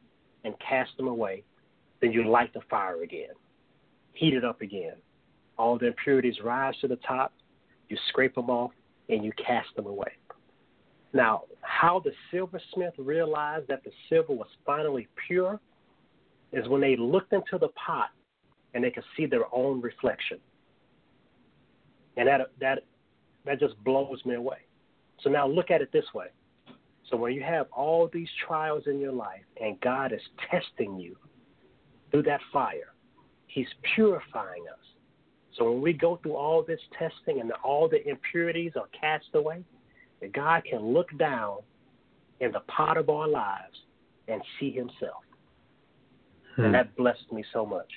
and cast them away. Then you light the fire again, heat it up again. All the impurities rise to the top. You scrape them off and you cast them away. Now, how the silversmith realized that the silver was finally pure is when they looked into the pot and they could see their own reflection. And that that that just blows me away. So now look at it this way. So when you have all these trials in your life and God is testing you through that fire, He's purifying us. So when we go through all this testing and all the impurities are cast away, God can look down in the pot of our lives and see Himself. Hmm. And that blessed me so much.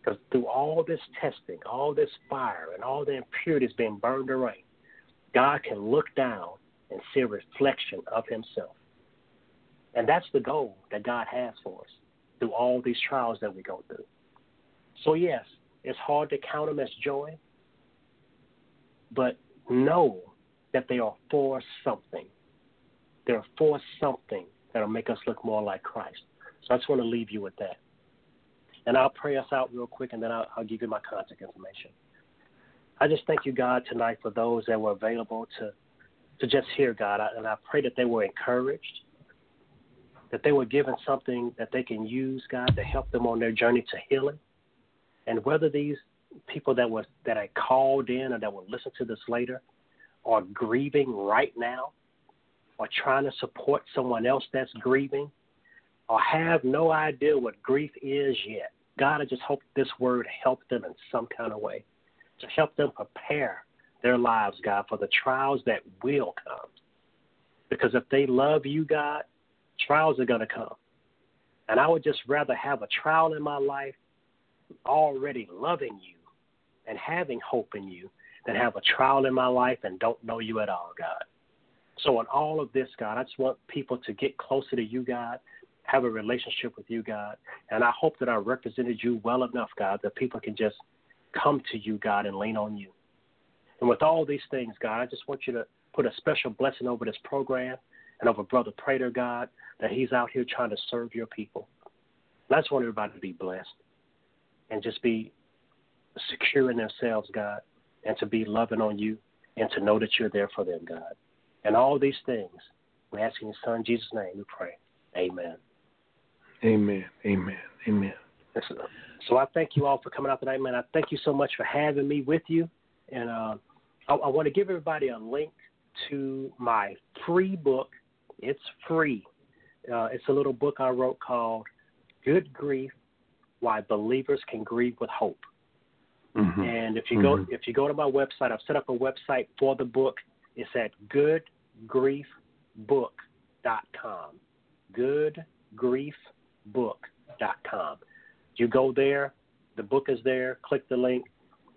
Because through all this testing, all this fire, and all the impurities being burned away, God can look down and see a reflection of Himself. And that's the goal that God has for us through all these trials that we go through. So, yes, it's hard to count them as joy, but know that they are for something. They're for something that'll make us look more like Christ. So I just want to leave you with that. And I'll pray us out real quick, and then I'll, I'll give you my contact information. I just thank you, God, tonight for those that were available to to just hear God. And I pray that they were encouraged, that they were given something that they can use, God, to help them on their journey to healing. And whether these people that were that I called in or that will listen to this later are grieving right now, or trying to support someone else that's grieving, or have no idea what grief is yet. God, I just hope this word helped them in some kind of way to help them prepare their lives, God, for the trials that will come. Because if they love you, God, trials are going to come. And I would just rather have a trial in my life already loving you and having hope in you than have a trial in my life and don't know you at all, God. So, in all of this, God, I just want people to get closer to you, God, have a relationship with you, God. And I hope that I represented you well enough, God, that people can just come to you, God, and lean on you. And with all these things, God, I just want you to put a special blessing over this program and over Brother Prater, God, that he's out here trying to serve your people. And I just want everybody to be blessed and just be secure in themselves, God, and to be loving on you and to know that you're there for them, God. And all these things, we ask in your Son, Jesus' name, we pray. Amen. Amen. Amen. Amen. So I thank you all for coming out tonight, man. I thank you so much for having me with you. And uh, I, I want to give everybody a link to my free book. It's free. Uh, it's a little book I wrote called Good Grief Why Believers Can Grieve with Hope. Mm-hmm. And if you mm-hmm. go if you go to my website, I've set up a website for the book. It's at goodgriefbook.com. Goodgriefbook.com. You go there, the book is there, click the link,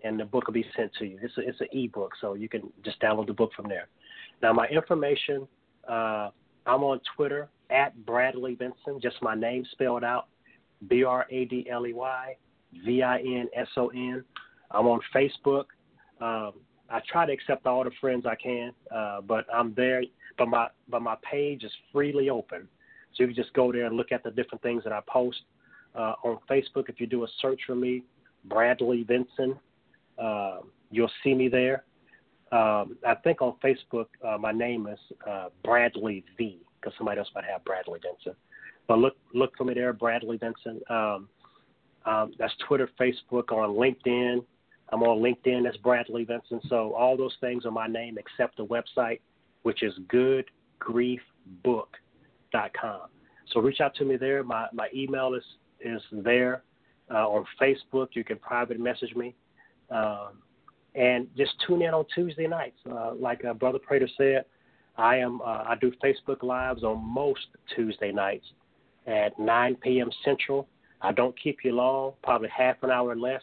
and the book will be sent to you. It's a, it's an ebook, so you can just download the book from there. Now, my information, uh, I'm on Twitter at Bradley Vinson, just my name spelled out, B R A D L E Y V I N S O N. I'm on Facebook. Um, I try to accept all the friends I can, uh, but I'm there. But my but my page is freely open, so you can just go there and look at the different things that I post uh, on Facebook. If you do a search for me, Bradley Vinson, uh, you'll see me there. Um, I think on Facebook uh, my name is uh, Bradley V because somebody else might have Bradley Vinson. But look look for me there, Bradley Vinson. Um, um, that's Twitter, Facebook, on LinkedIn. I'm on LinkedIn as Bradley Vinson. So all those things are my name except the website, which is goodgriefbook.com. So reach out to me there. My my email is is there uh, on Facebook. You can private message me. Um, and just tune in on Tuesday nights. Uh, like uh, Brother Prater said, I am uh, I do Facebook lives on most Tuesday nights at 9 p.m. Central. I don't keep you long, probably half an hour or less,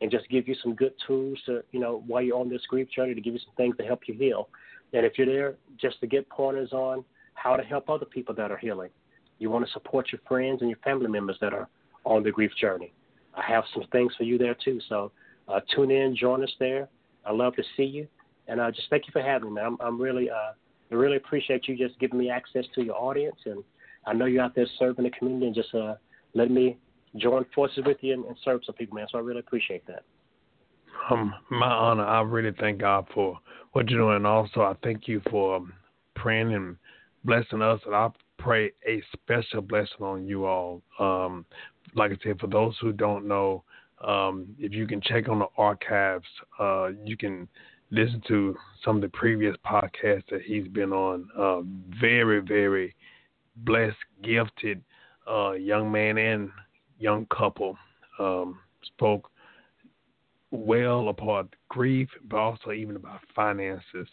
and just give you some good tools to you know while you're on this grief journey to give you some things to help you heal. And if you're there, just to get pointers on how to help other people that are healing. You want to support your friends and your family members that are on the grief journey. I have some things for you there too. So uh, tune in, join us there. I love to see you, and uh, just thank you for having me. I'm, I'm really, uh, I really appreciate you just giving me access to your audience, and I know you're out there serving the community and just uh, letting me join forces with you and, and serve some people, man. So I really appreciate that. Um, my honor. I really thank God for what you're doing. And also, I thank you for um, praying and blessing us. And I pray a special blessing on you all. Um, like I said, for those who don't know, um, if you can check on the archives, uh, you can listen to some of the previous podcasts that he's been on. Uh, very, very blessed, gifted uh, young man and young couple. Um, spoke well about grief, but also even about finances.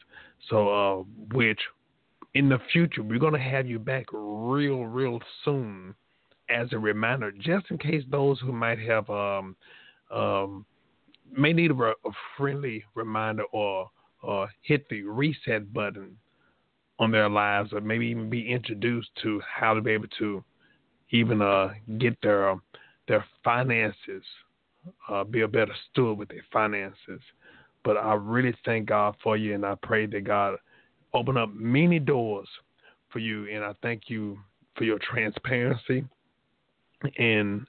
So, uh, which in the future we're going to have you back real, real soon as a reminder, just in case those who might have um, um, may need a, a, friendly reminder or or hit the reset button on their lives, or maybe even be introduced to how to be able to even uh, get their their finances, uh, be a better steward with their finances. But I really thank God for you, and I pray that God open up many doors for you, and I thank you for your transparency. And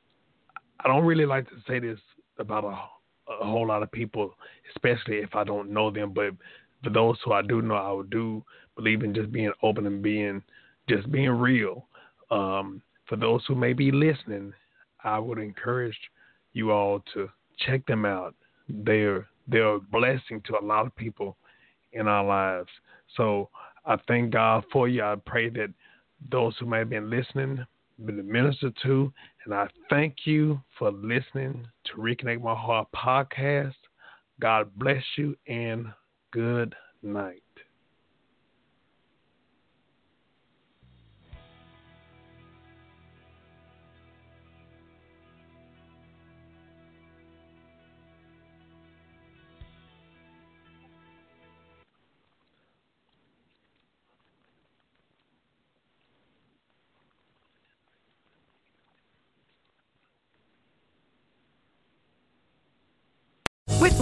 I don't really like to say this about a, a whole lot of people, especially if I don't know them. But for those who I do know, I would do believe in just being open and being just being real. Um, for those who may be listening, I would encourage you all to check them out. They're they're a blessing to a lot of people in our lives. So I thank God for you. I pray that those who may have been listening been ministered to, and I thank you for listening to Reconnect My Heart podcast. God bless you and good night.